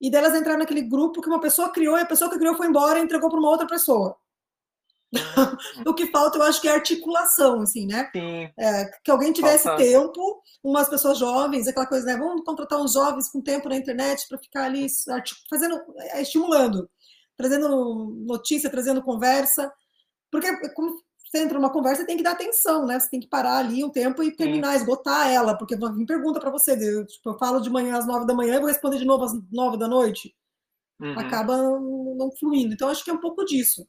e delas entraram naquele grupo que uma pessoa criou e a pessoa que criou foi embora e entregou para uma outra pessoa. o que falta, eu acho que é articulação, assim, né? É, que alguém tivesse falta. tempo, umas pessoas jovens, aquela coisa, né? Vamos contratar uns jovens com tempo na internet para ficar ali fazendo, é, estimulando, trazendo notícia, trazendo conversa, porque como você entra numa conversa, tem que dar atenção, né? Você tem que parar ali um tempo e terminar, Sim. esgotar ela, porque me pergunta para você, eu, tipo, eu falo de manhã às nove da manhã e vou responder de novo às nove da noite. Uhum. Acaba não fluindo. Então, acho que é um pouco disso.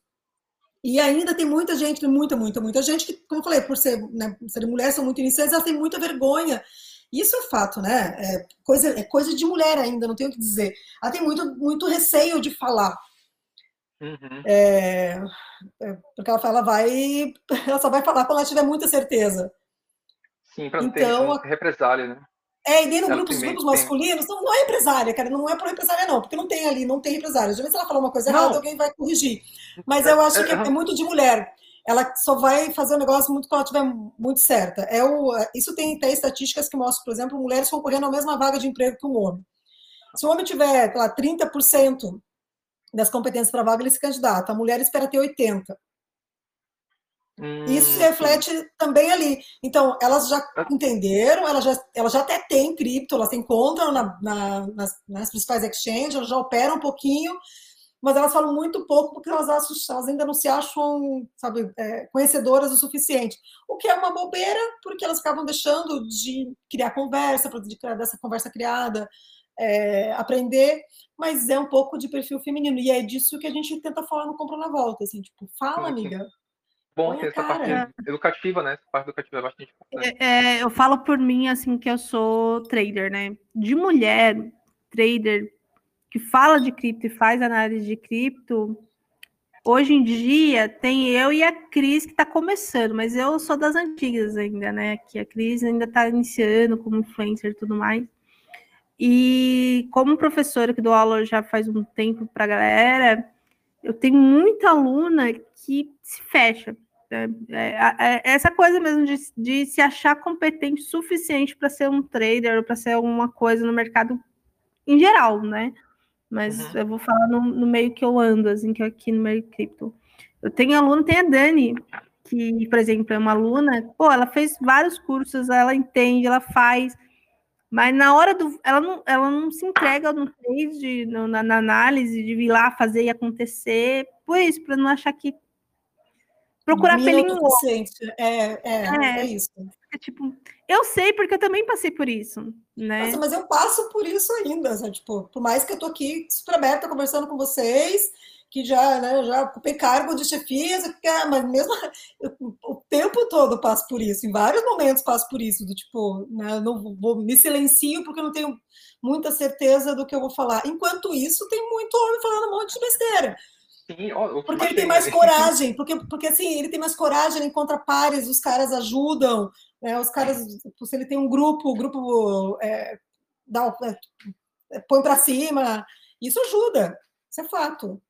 E ainda tem muita gente, muita, muita, muita gente que, como eu falei, por ser, né, ser mulheres, são muito iniciantes, elas têm muita vergonha. Isso é fato, né? É coisa, é coisa de mulher ainda, não tenho o que dizer. Ela tem muito, muito receio de falar. Uhum. É, é porque ela fala, vai, ela só vai falar quando ela tiver muita certeza. Sim, para então, ter represália, né? É, e dentro do grupo, grupos masculinos, não, não é empresária, cara, não é por empresária, não, porque não tem ali, não tem empresária. Geralmente, se ela falar uma coisa errada, alguém vai corrigir. Mas eu acho que é, é, muito de mulher. Ela só vai fazer o um negócio muito quando ela estiver muito certa. É o, isso tem até estatísticas que mostram, por exemplo, mulheres concorrendo à mesma vaga de emprego que um homem. Se o homem tiver, lá, 30% das competências para a vaga, ele se candidata. A mulher espera ter 80%. Hum, Isso reflete também ali. Então, elas já ah. entenderam, elas já, elas já até têm cripto, elas se encontram na, na, nas, nas, principais exchanges, elas já operam um pouquinho, mas elas falam muito pouco porque elas, acham, elas ainda não se acham, sabe, é, conhecedoras o suficiente. O que é uma bobeira, porque elas acabam deixando de criar conversa, de criar dessa conversa criada, é, aprender, mas é um pouco de perfil feminino. E é disso que a gente tenta falar no Compra na Volta, assim, tipo, fala, amiga bom ter essa parte educativa, né? Essa parte educativa é bastante importante. É, é, eu falo por mim, assim, que eu sou trader, né? De mulher, trader, que fala de cripto e faz análise de cripto, hoje em dia tem eu e a Cris que está começando, mas eu sou das antigas ainda, né? Que a Cris ainda está iniciando como influencer e tudo mais. E como professora que dou aula já faz um tempo para a galera, eu tenho muita aluna que se fecha. É, é, é essa coisa mesmo de, de se achar competente o suficiente para ser um trader ou para ser alguma coisa no mercado em geral, né? Mas uhum. eu vou falar no, no, meio que eu ando, assim, que é aqui no meio cripto. Eu tenho aluno, tem a Dani, que, por exemplo, é uma aluna, pô, ela fez vários cursos, ela entende, ela faz, mas na hora do. Ela não, ela não se entrega no trade, na, na análise, de vir lá fazer e acontecer, por isso, para não achar que procurar no é, é, é, é, isso. É, tipo, eu sei porque eu também passei por isso, né? Nossa, mas eu passo por isso ainda, sabe? tipo, por mais que eu tô aqui super aberta conversando com vocês, que já, né, já ocupei cargo de chefia, mas mesmo eu, o tempo todo passo por isso, em vários momentos passo por isso, do tipo, né, não vou me silencio porque eu não tenho muita certeza do que eu vou falar. Enquanto isso, tem muito homem falando um monte de besteira. Sim, ó, porque ele tem mais coragem, porque, porque assim, ele tem mais coragem, ele encontra pares, os caras ajudam, né, os caras, se ele tem um grupo, o grupo é, dá, é, põe para cima, isso ajuda, isso é fato.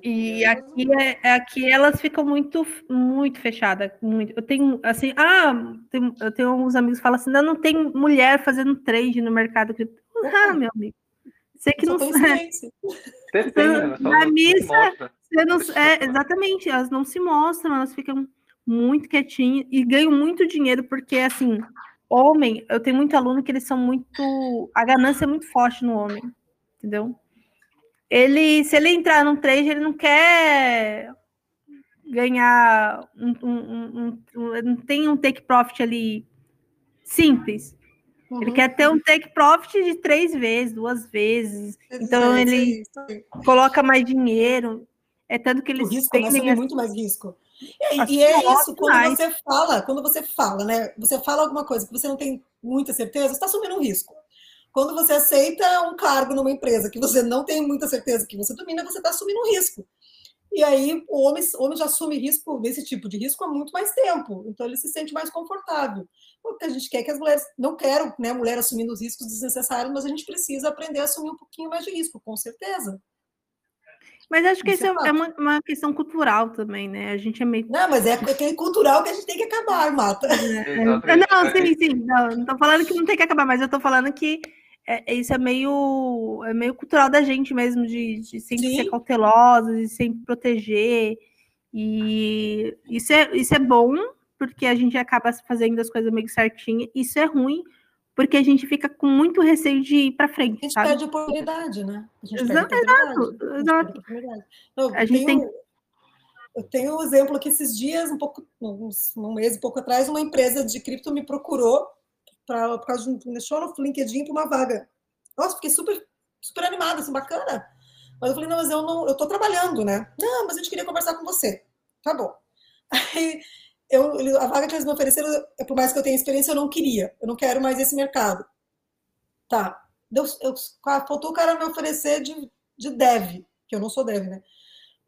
E aqui, é, aqui elas ficam muito, muito fechadas. Muito. Eu tenho, assim, ah, tem, eu tenho alguns amigos que falam assim, não, não tem mulher fazendo trade no mercado. Ah, meu amigo. Você que não sabe. Na missa, você não, é, exatamente, elas não se mostram, elas ficam muito quietinhas e ganham muito dinheiro, porque assim, homem, eu tenho muito aluno que eles são muito. A ganância é muito forte no homem, entendeu? Ele, se ele entrar num trade, ele não quer ganhar um, um, um, um não tem um take profit ali simples. Uhum. Ele quer ter um take profit de três vezes, duas vezes. Então ele coloca mais dinheiro. É tanto que eles o risco têm é muito mais risco. E, e é isso, quando mais. você fala, quando você fala, né? Você fala alguma coisa que você não tem muita certeza, você está assumindo um risco. Quando você aceita um cargo numa empresa que você não tem muita certeza que você domina, você está assumindo um risco. E aí o homem, o homem já assume risco nesse tipo de risco há muito mais tempo. Então ele se sente mais confortável. Porque a gente quer que as mulheres, não quero né, mulher assumindo os riscos desnecessários, mas a gente precisa aprender a assumir um pouquinho mais de risco, com certeza. Mas acho que isso, isso é, é uma, uma, questão cultural também, né? A gente é meio. Não, mas é aquele cultural que a gente tem que acabar, Mata. É, é. Não, sim, sim. Não, não tô falando que não tem que acabar, mas eu tô falando que é, isso é meio, é meio cultural da gente mesmo, de, de sempre Sim. ser cautelosa, de sempre proteger. E isso é, isso é bom, porque a gente acaba fazendo as coisas meio certinho. Isso é ruim, porque a gente fica com muito receio de ir para frente. A gente sabe? perde oportunidade, né? A gente exato, perde exato. exato. Não, a gente tenho, tem. Eu tenho um exemplo que esses dias, um pouco, uns, um mês e pouco atrás, uma empresa de cripto me procurou pra, por causa de um. deixou no LinkedIn para uma vaga. Nossa, fiquei super, super animada, assim, bacana. Mas eu falei, não, mas eu não, eu tô trabalhando, né? Não, mas a gente queria conversar com você. Tá bom. Aí eu, a vaga que eles me ofereceram, por mais que eu tenha experiência, eu não queria. Eu não quero mais esse mercado. Tá. Deu, eu, faltou o cara me oferecer de, de dev, que eu não sou dev, né?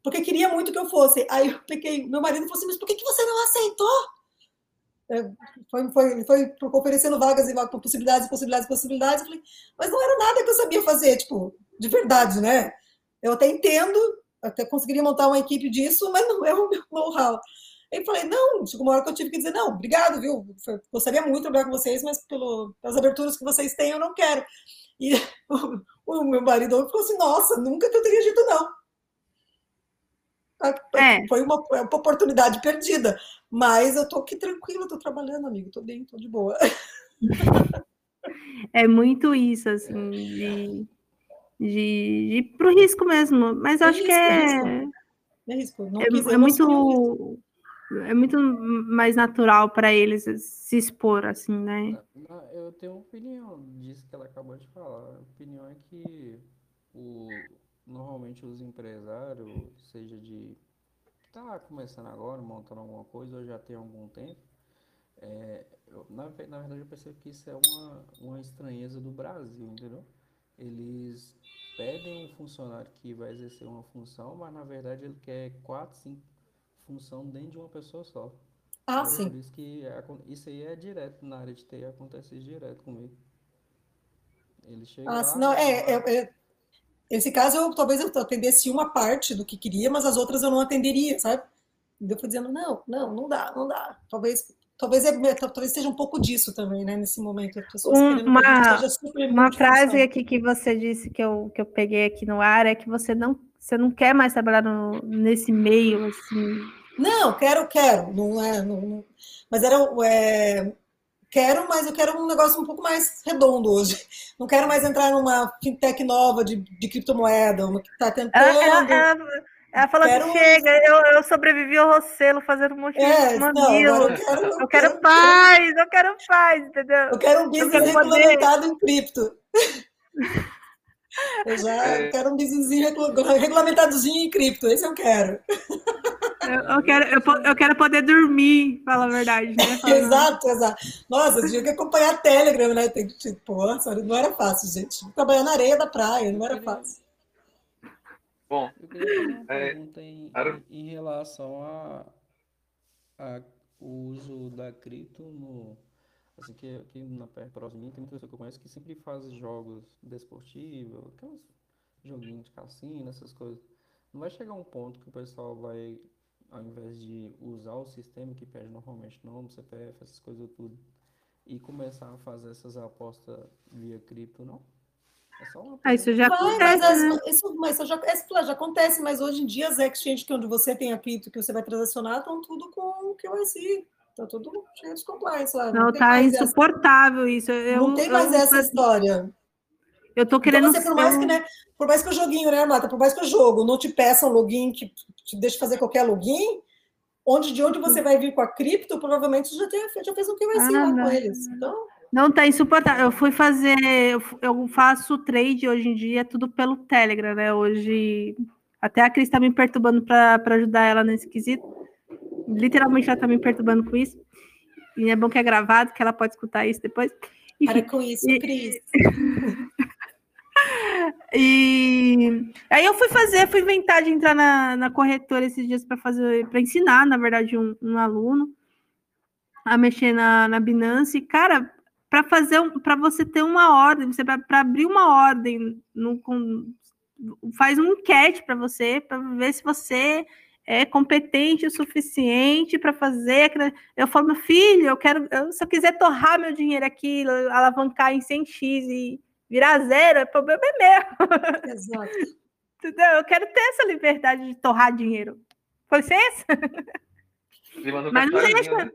Porque queria muito que eu fosse. Aí eu peguei, meu marido falou assim, mas por que, que você não aceitou? É, foi, foi, foi oferecendo vagas e possibilidades, possibilidades, possibilidades. Eu falei, mas não era nada que eu sabia fazer, tipo, de verdade, né? Eu até entendo, até conseguiria montar uma equipe disso, mas não é o meu know-how. Aí falei, não, chegou uma hora que eu tive que dizer, não, obrigado, viu? Gostaria muito de trabalhar com vocês, mas pelo, pelas aberturas que vocês têm, eu não quero. E o, o meu marido falou assim, nossa, nunca que eu teria dito não. É. Foi uma, uma, oportunidade perdida. Mas eu tô aqui tranquila, tô trabalhando, amigo, tô bem, tô de boa. É muito isso, assim, de, de, de ir pro risco mesmo. Mas eu é acho risco, que é. É, risco. é, risco. Não é, é muito é muito mais natural para eles se expor, assim, né? Eu tenho uma opinião disso que ela acabou de falar. A opinião é que o, normalmente os empresários, seja de tá começando agora, montando alguma coisa, ou já tem algum tempo, é, eu, na, na verdade eu percebo que isso é uma, uma estranheza do Brasil, entendeu? Eles pedem um funcionário que vai exercer uma função, mas na verdade ele quer quatro, cinco função dentro de uma pessoa só. Ah, é sim. Por isso que é, isso aí é direto na área de TI, acontece direto comigo. Ele chega ah, lá, não, é, é, é, esse caso eu talvez eu atendesse uma parte do que queria, mas as outras eu não atenderia, sabe? E eu fui dizendo, não, não, não dá, não dá. Talvez talvez, é, talvez seja um pouco disso também, né, nesse momento. As pessoas uma uma frase aqui que você disse que eu, que eu peguei aqui no ar é que você não você não quer mais trabalhar no, nesse meio, assim? Não, quero, quero. Não é, não, não. Mas era. É, quero, mas eu quero um negócio um pouco mais redondo hoje. Não quero mais entrar numa fintech nova de, de criptomoeda, uma que está tentando. Ela, ela, ela falou quero... que chega, eu, eu sobrevivi ao Rocelo fazendo um monte é, de. Não, eu, quero, eu, eu quero, quero, paz, eu quero paz, entendeu? Eu quero um business regulamentado poder... em cripto. Eu já é... quero um businessinho regulamentadozinho em cripto, esse eu quero. Eu, eu quero, eu, eu, quero poder dormir, fala a verdade, né? exato, exato. Nossa, eu tinha que acompanhar a Telegram, né? Tem, tipo, nossa, não era fácil, gente. Trabalhar na areia da praia, não era fácil. Bom, eu queria uma é, pergunta em, em relação a, a o uso da cripto no Assim, que aqui na próxima tem muita pessoa que eu conheço que sempre faz jogos desportivos, aqueles joguinhos de cassino, essas coisas. Não vai chegar um ponto que o pessoal vai, ao invés de usar o sistema que pede normalmente nome, CPF, essas coisas tudo, e começar a fazer essas apostas via cripto, não? É só uma ah, isso já acontece, mas, né? isso, mas isso já, isso já acontece, mas hoje em dia as exchanges que onde você tem a cripto que você vai transacionar estão tudo com o QIC. Tá tudo cheio de compliance lá. Não, não tá insuportável essa... isso. Eu, não tem mais eu, essa eu, história. Eu tô querendo. Então, você, por, mais que, né, por mais que o joguinho, né, Mata? Por mais que o jogo não te peça um login que te deixe fazer qualquer login, onde de onde você vai vir com a cripto, provavelmente já, tem, já fez um KYC ah, lá não. com eles. Então. Não tá insuportável. Eu fui fazer, eu faço trade hoje em dia tudo pelo Telegram, né? Hoje até a Cris está me perturbando para ajudar ela nesse quesito literalmente ela tá me perturbando com isso. E é bom que é gravado, que ela pode escutar isso depois. Para com isso, e, Cris. e aí eu fui fazer, fui inventar de entrar na, na corretora esses dias para fazer, para ensinar, na verdade, um, um, aluno a mexer na, na Binance. Cara, para fazer para você ter uma ordem, você para abrir uma ordem no, com, faz um enquete para você, para ver se você é competente o suficiente para fazer. Eu falo, meu filho, eu quero, eu, se eu quiser torrar meu dinheiro aqui, alavancar em 100x e Virar zero é problema é meu. Exato. Entendeu? Eu quero ter essa liberdade de torrar dinheiro. Com licença? Mas não deixa. Né?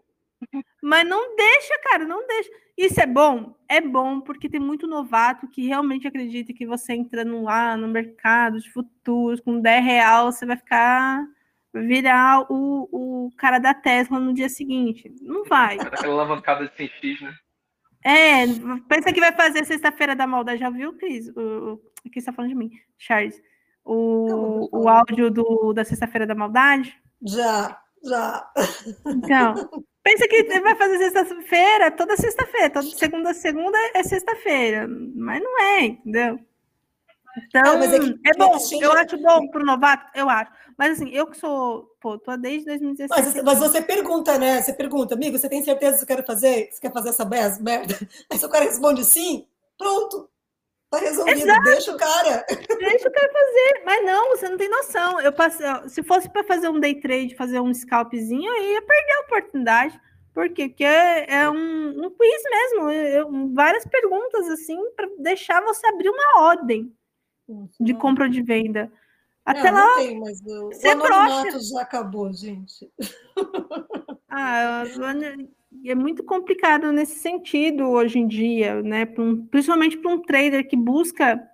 Mas não deixa, cara, não deixa. Isso é bom? É bom, porque tem muito novato que realmente acredita que você entrando lá no mercado de futuros com 10 real, você vai ficar virar o, o cara da Tesla no dia seguinte. Não vai. Aquela alavancada de 100x, né? É, pensa que vai fazer sexta-feira da maldade. Já viu, Cris? O, aqui está falando de mim, Charles. O, o áudio do, da sexta-feira da maldade? Já, já. Então, pensa que vai fazer sexta-feira, toda sexta-feira, toda segunda segunda é sexta-feira, mas não é, entendeu? Então, é, que, é bom, eu acho bom para o novato, eu acho. Mas assim, eu que sou, pô, tô desde 2016. Mas, mas, você pergunta, né? Você pergunta, amigo, você tem certeza que você quer fazer? Você quer fazer essa merda? Aí se o cara responde sim, pronto. Tá resolvido, Exato. deixa o cara. Deixa o cara fazer. Mas não, você não tem noção. Eu passei, se fosse para fazer um day trade, fazer um scalpzinho, eu ia perder a oportunidade. Por quê? Porque é, é um, um quiz mesmo. Eu, várias perguntas, assim, para deixar você abrir uma ordem de compra ou de venda. Até não, lá. Não tem, mas o, o anonimato já acabou, gente. Ah, é muito complicado nesse sentido hoje em dia, né? Principalmente para um trader que busca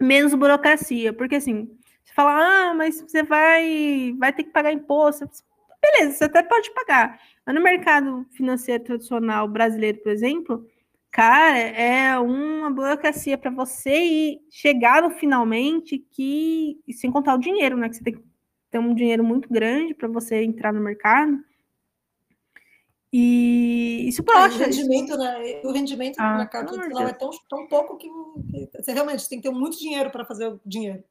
menos burocracia, porque assim, você fala, ah, mas você vai, vai ter que pagar imposto. Beleza, você até pode pagar. Mas no mercado financeiro tradicional brasileiro, por exemplo, cara, é uma burocracia para você ir chegar no finalmente que, sem contar o dinheiro, né? Que você tem que ter um dinheiro muito grande para você entrar no mercado. E isso brocha. É, o rendimento, né? O rendimento ah, do mercado tradicional é tão, tão pouco que, que, você realmente tem que ter muito dinheiro para fazer o dinheiro.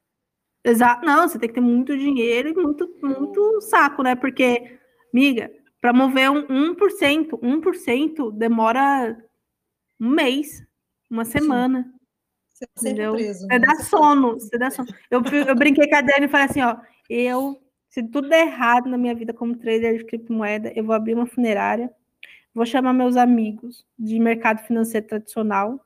Exato, não, você tem que ter muito dinheiro e muito, muito saco, né? Porque, amiga, para mover um 1%, 1% demora um mês, uma semana. Você tá entendeu? Preso, você né? dá sono, você dá sono. Eu, eu brinquei com a Dani e falei assim, ó, eu se tudo der errado na minha vida como trader de criptomoeda, eu vou abrir uma funerária, vou chamar meus amigos de mercado financeiro tradicional,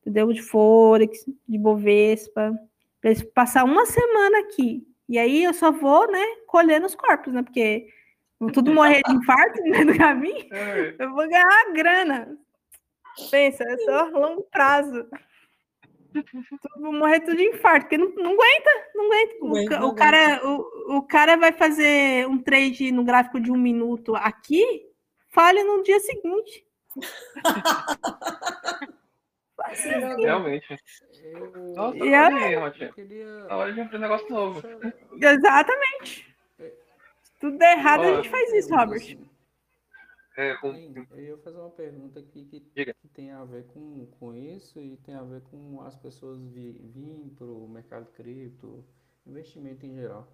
entendeu? De Forex, de Bovespa, para eles passar uma semana aqui. E aí eu só vou, né, colhendo os corpos, né? Porque vão tudo morrer de infarto né, no caminho. É. Eu vou ganhar grana. Pensa, é só longo prazo. Vou morrer tudo de infarto, porque não, não aguenta, não aguenta. O, aguenta, o, cara, o, o cara vai fazer um trade no gráfico de um minuto aqui, falha no dia seguinte. Realmente. Nossa, e aí, queria... hora de aprender um negócio novo. Exatamente. Se tudo der errado, a gente faz isso, Robert. É, com... Eu ia fazer uma pergunta aqui que, que, tem a ver com, com isso e tem a ver com as pessoas virem para o mercado cripto, investimento em geral.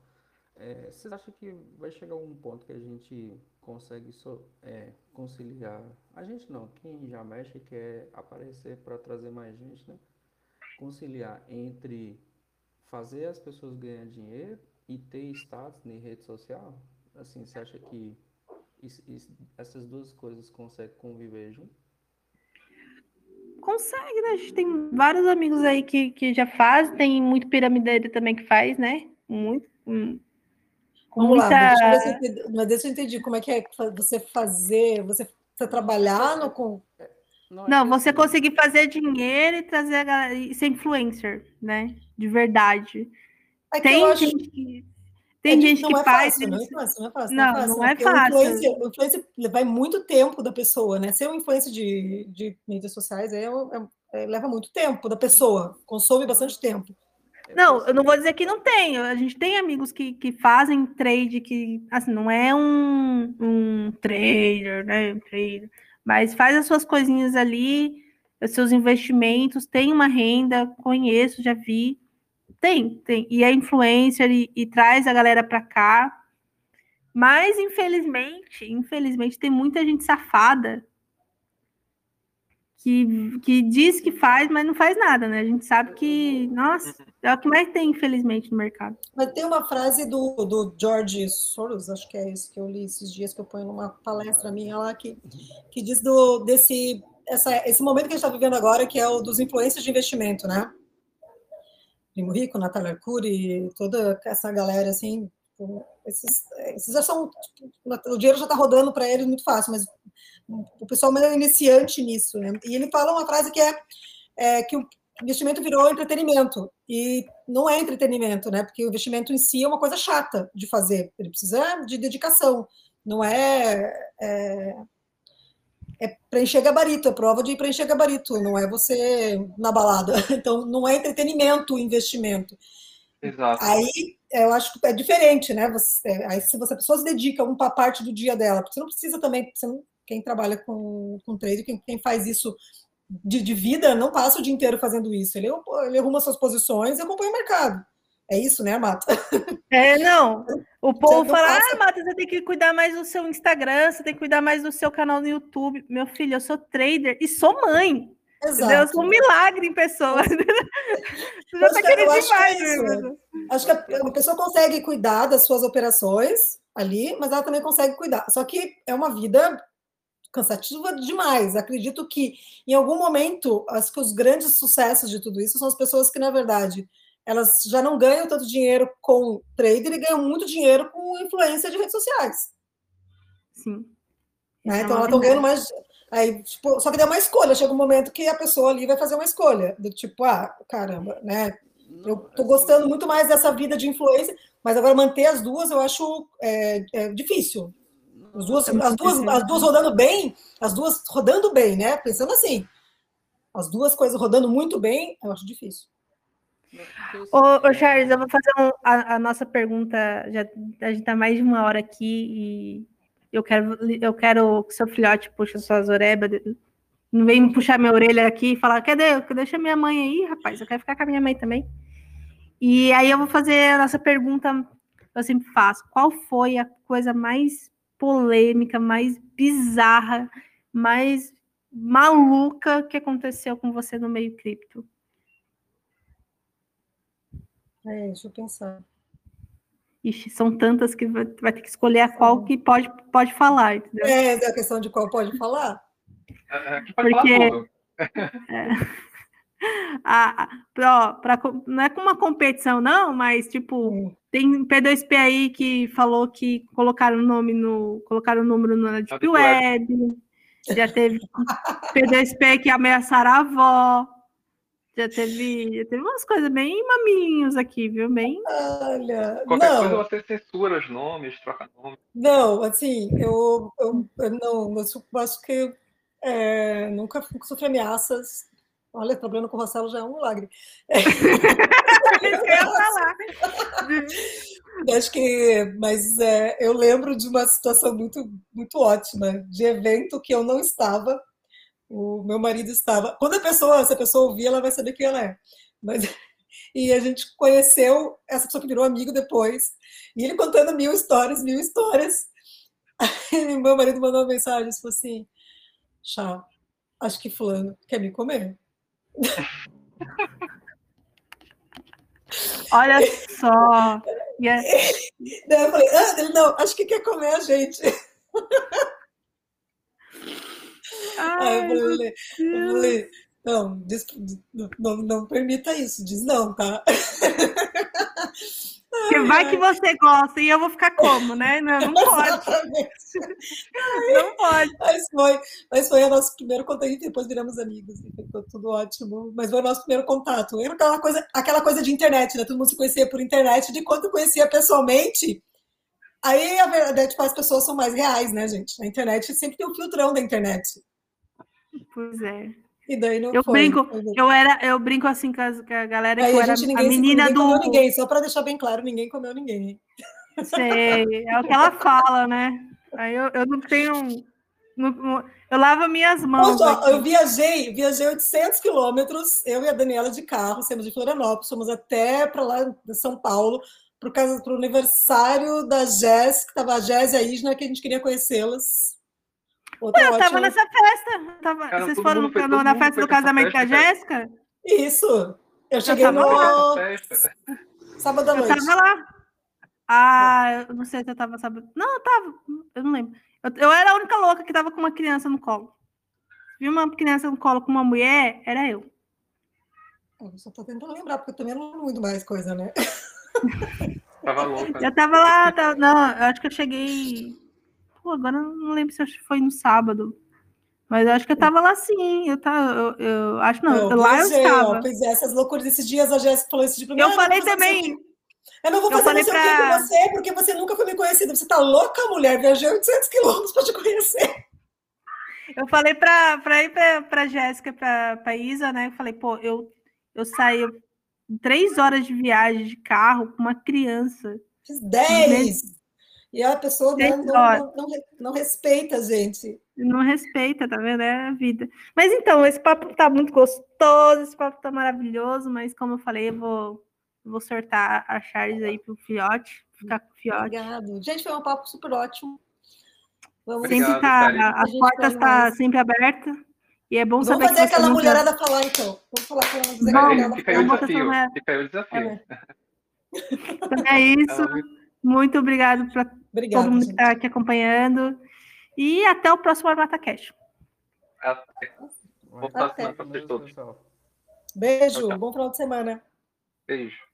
É, vocês acham que vai chegar um ponto que a gente consegue so, é, conciliar? A gente não, quem já mexe quer aparecer para trazer mais gente, né? Conciliar entre fazer as pessoas ganhar dinheiro e ter status na rede social? Assim, você acha que isso, isso, essas duas coisas conseguem conviver junto? Consegue, né? A gente tem vários amigos aí que, que já faz, tem muito piramideiro também que faz, né? Muito. Hum, Vamos muita... lá, deixa eu, entendi, mas deixa eu entender como é que é você fazer, você, você trabalhar no. Com... Não, é Não você assim. conseguir fazer dinheiro e trazer a galera, e ser influencer, né? De verdade. É tem acho... gente que tem é gente que é faz. Fácil, não é fácil, não é fácil. Não, não é fácil, não é fácil. O influencer, o influencer vai muito tempo da pessoa, né? Ser um influencer de, de mídias sociais é, é, é, leva muito tempo da pessoa, consome bastante tempo. Não, eu não vou dizer que não tem. A gente tem amigos que, que fazem trade, que assim, não é um, um trader, né? Um trader, mas faz as suas coisinhas ali, os seus investimentos, tem uma renda, conheço, já vi. Tem, tem. E é influencer e, e traz a galera para cá. Mas, infelizmente, infelizmente, tem muita gente safada que, que diz que faz, mas não faz nada, né? A gente sabe que, nossa, é o que mais tem, infelizmente, no mercado. Mas tem uma frase do, do George Soros, acho que é isso que eu li esses dias, que eu ponho numa palestra minha lá, que, que diz do, desse essa, esse momento que a gente está vivendo agora, que é o dos influências de investimento, né? Primo Rico, Natália Arcuri, toda essa galera, assim, esses, esses já são, o dinheiro já está rodando para eles muito fácil, mas o pessoal é iniciante nisso, né? E ele fala uma frase que é, é que o investimento virou entretenimento, e não é entretenimento, né? Porque o investimento em si é uma coisa chata de fazer, ele precisa de dedicação, não é, é é preencher gabarito, é prova de preencher gabarito, não é você na balada. Então, não é entretenimento o investimento. Exato. Aí, eu acho que é diferente, né? Você, aí, se você, a pessoa se dedica uma parte do dia dela, porque você não precisa também, não, quem trabalha com, com trade, quem, quem faz isso de, de, vida, não passa o dia inteiro fazendo isso. Ele, ele arruma suas posições e acompanha o mercado. É isso, né, Mata? É, não. O povo fala, passa... ah, Mata, você tem que cuidar mais do seu Instagram, você tem que cuidar mais do seu canal no YouTube. Meu filho, eu sou trader e sou mãe. Exato. Eu sou um milagre em pessoa. Você já está querendo demais. É acho que a, a pessoa consegue cuidar das suas operações ali, mas ela também consegue cuidar. Só que é uma vida cansativa demais. Acredito que em algum momento, acho que os grandes sucessos de tudo isso são as pessoas que, na verdade, elas já não ganham tanto dinheiro com trader e ganham muito dinheiro com influência de redes sociais. Sim. Né? Então, elas estão ganhando mais. Aí, tipo, só que dá uma escolha. Chega um momento que a pessoa ali vai fazer uma escolha. Do tipo, ah, caramba, né? Eu tô gostando muito mais dessa vida de influência, mas agora manter as duas eu acho é, é difícil. As duas, as, duas, as duas rodando bem, as duas rodando bem, né? Pensando assim. As duas coisas rodando muito bem, eu acho difícil. Ô, ô, Charles, eu vou fazer um, a, a, nossa pergunta. Já, a gente está mais de uma hora aqui e eu quero, eu quero que seu filhote puxe suas orebas. Não vem me puxar minha orelha aqui e falar: cadê? Deixa minha mãe aí, rapaz. Eu quero ficar com a minha mãe também. E aí eu vou fazer a nossa pergunta. Eu sempre faço: qual foi a coisa mais polêmica, mais bizarra, mais maluca que aconteceu com você no meio cripto? É, deixa eu pensar. Ixi, são tantas que vai, vai ter que escolher a qual que pode, pode falar, entendeu? É, é a questão de qual pode falar. É, é pode Porque, falar é, a, ó, pra, não é com uma competição, não, mas tipo, hum. tem P2P aí que falou que colocaram o nome no. colocaram o número na Deep Web. Já teve P2P que ameaçaram a avó. Já teve, já teve umas coisas bem maminhos aqui, viu? Bem. Olha. Qualquer não. coisa você censura os nomes, troca nomes. Não, assim, eu, eu, eu não, eu acho que é, nunca sofri ameaças. Olha, trabalhando com o Rossello já é um milagre. É. eu acho que, mas é, eu lembro de uma situação muito, muito ótima, de evento que eu não estava o meu marido estava. Quando a pessoa, se a pessoa ouvir, ela vai saber quem ela é. Mas e a gente conheceu essa pessoa que virou amigo depois. E ele contando mil histórias, mil histórias. Aí meu marido mandou uma mensagem e falou assim: Chá, acho que fulano quer me comer. Olha só. Yeah. Daí eu falei, ah, ele não, acho que quer comer a gente. Ai, eu falei, eu falei não, diz, não, não permita isso, diz não, tá? Porque vai que você gosta e eu vou ficar como, né? Não, não pode. não pode. Mas foi, mas foi o nosso primeiro contato, e depois viramos amigos, ficou tudo ótimo. Mas foi o nosso primeiro contato. Era aquela coisa, aquela coisa de internet, né? Todo mundo se conhecia por internet, de quando conhecia pessoalmente. Aí a verdade, tipo, as pessoas são mais reais, né, gente? Na internet sempre tem o um filtrão da internet. Pois é. E daí não eu foi, brinco, eu era, eu brinco assim com, as, com a galera Aí que eu era a, menina do. Ninguém, só para deixar bem claro, ninguém comeu ninguém. Sei, é o que ela fala, né? Aí eu, eu não tenho. Eu lavo minhas mãos. Eu viajei, viajei 800 quilômetros, eu e a Daniela de carro, saímos de Florianópolis, fomos até para lá de São Paulo, para o aniversário da Jess, que estava a Jess e a Isna, que a gente queria conhecê-las. Ué, eu tava nessa festa. Tava... Cara, Vocês foram no, no, na festa do casamento da Jéssica? Isso. Eu cheguei eu no... Sábado à noite. Eu tava lá. Ah, eu não sei se eu tava sábado. Não, eu tava. Eu não lembro. Eu, eu era a única louca que tava com uma criança no colo. Vi uma criança no colo com uma mulher, era eu. Eu só tô tentando lembrar, porque eu também não lembro muito mais coisa, né? Tava louca. Eu tava lá, tava, não, eu acho que eu cheguei. Pô, agora não lembro se foi no sábado. Mas eu acho que eu tava lá sim. Eu, tava, eu, eu acho não, não lá eu é, estava. Pois é, essas loucuras desses dias, a Jéssica falou isso de primeira. Eu falei também. Eu não vou fazer não sei pra... com você, porque você nunca foi me conhecida. Você tá louca, mulher? Viajei 800 quilômetros para te conhecer. Eu falei para ir para Jéssica, para Isa, né? Eu falei, pô, eu, eu saí três horas de viagem de carro com uma criança. Fiz dez! E a pessoa não, não, não, não, respeita a gente. Não respeita, tá vendo? É a vida. Mas então, esse papo tá muito gostoso, esse papo tá maravilhoso, mas como eu falei, eu vou, vou sortar a Charles aí pro Fiote, ficar com o Fiote. Obrigado. Gente, foi um papo super ótimo. Vamos sempre tá, as portas estão tá sempre abertas. E é bom saber Vamos fazer aquela mulherada falar, então. Vamos falar com ela. Fica aí o desafio. Fica aí o desafio. Então é isso. Muito obrigado para todo mundo que está aqui acompanhando. E até o próximo Armata Cash. Até. Bom final de semana para vocês todos. Beijo, bom final de semana. Beijo.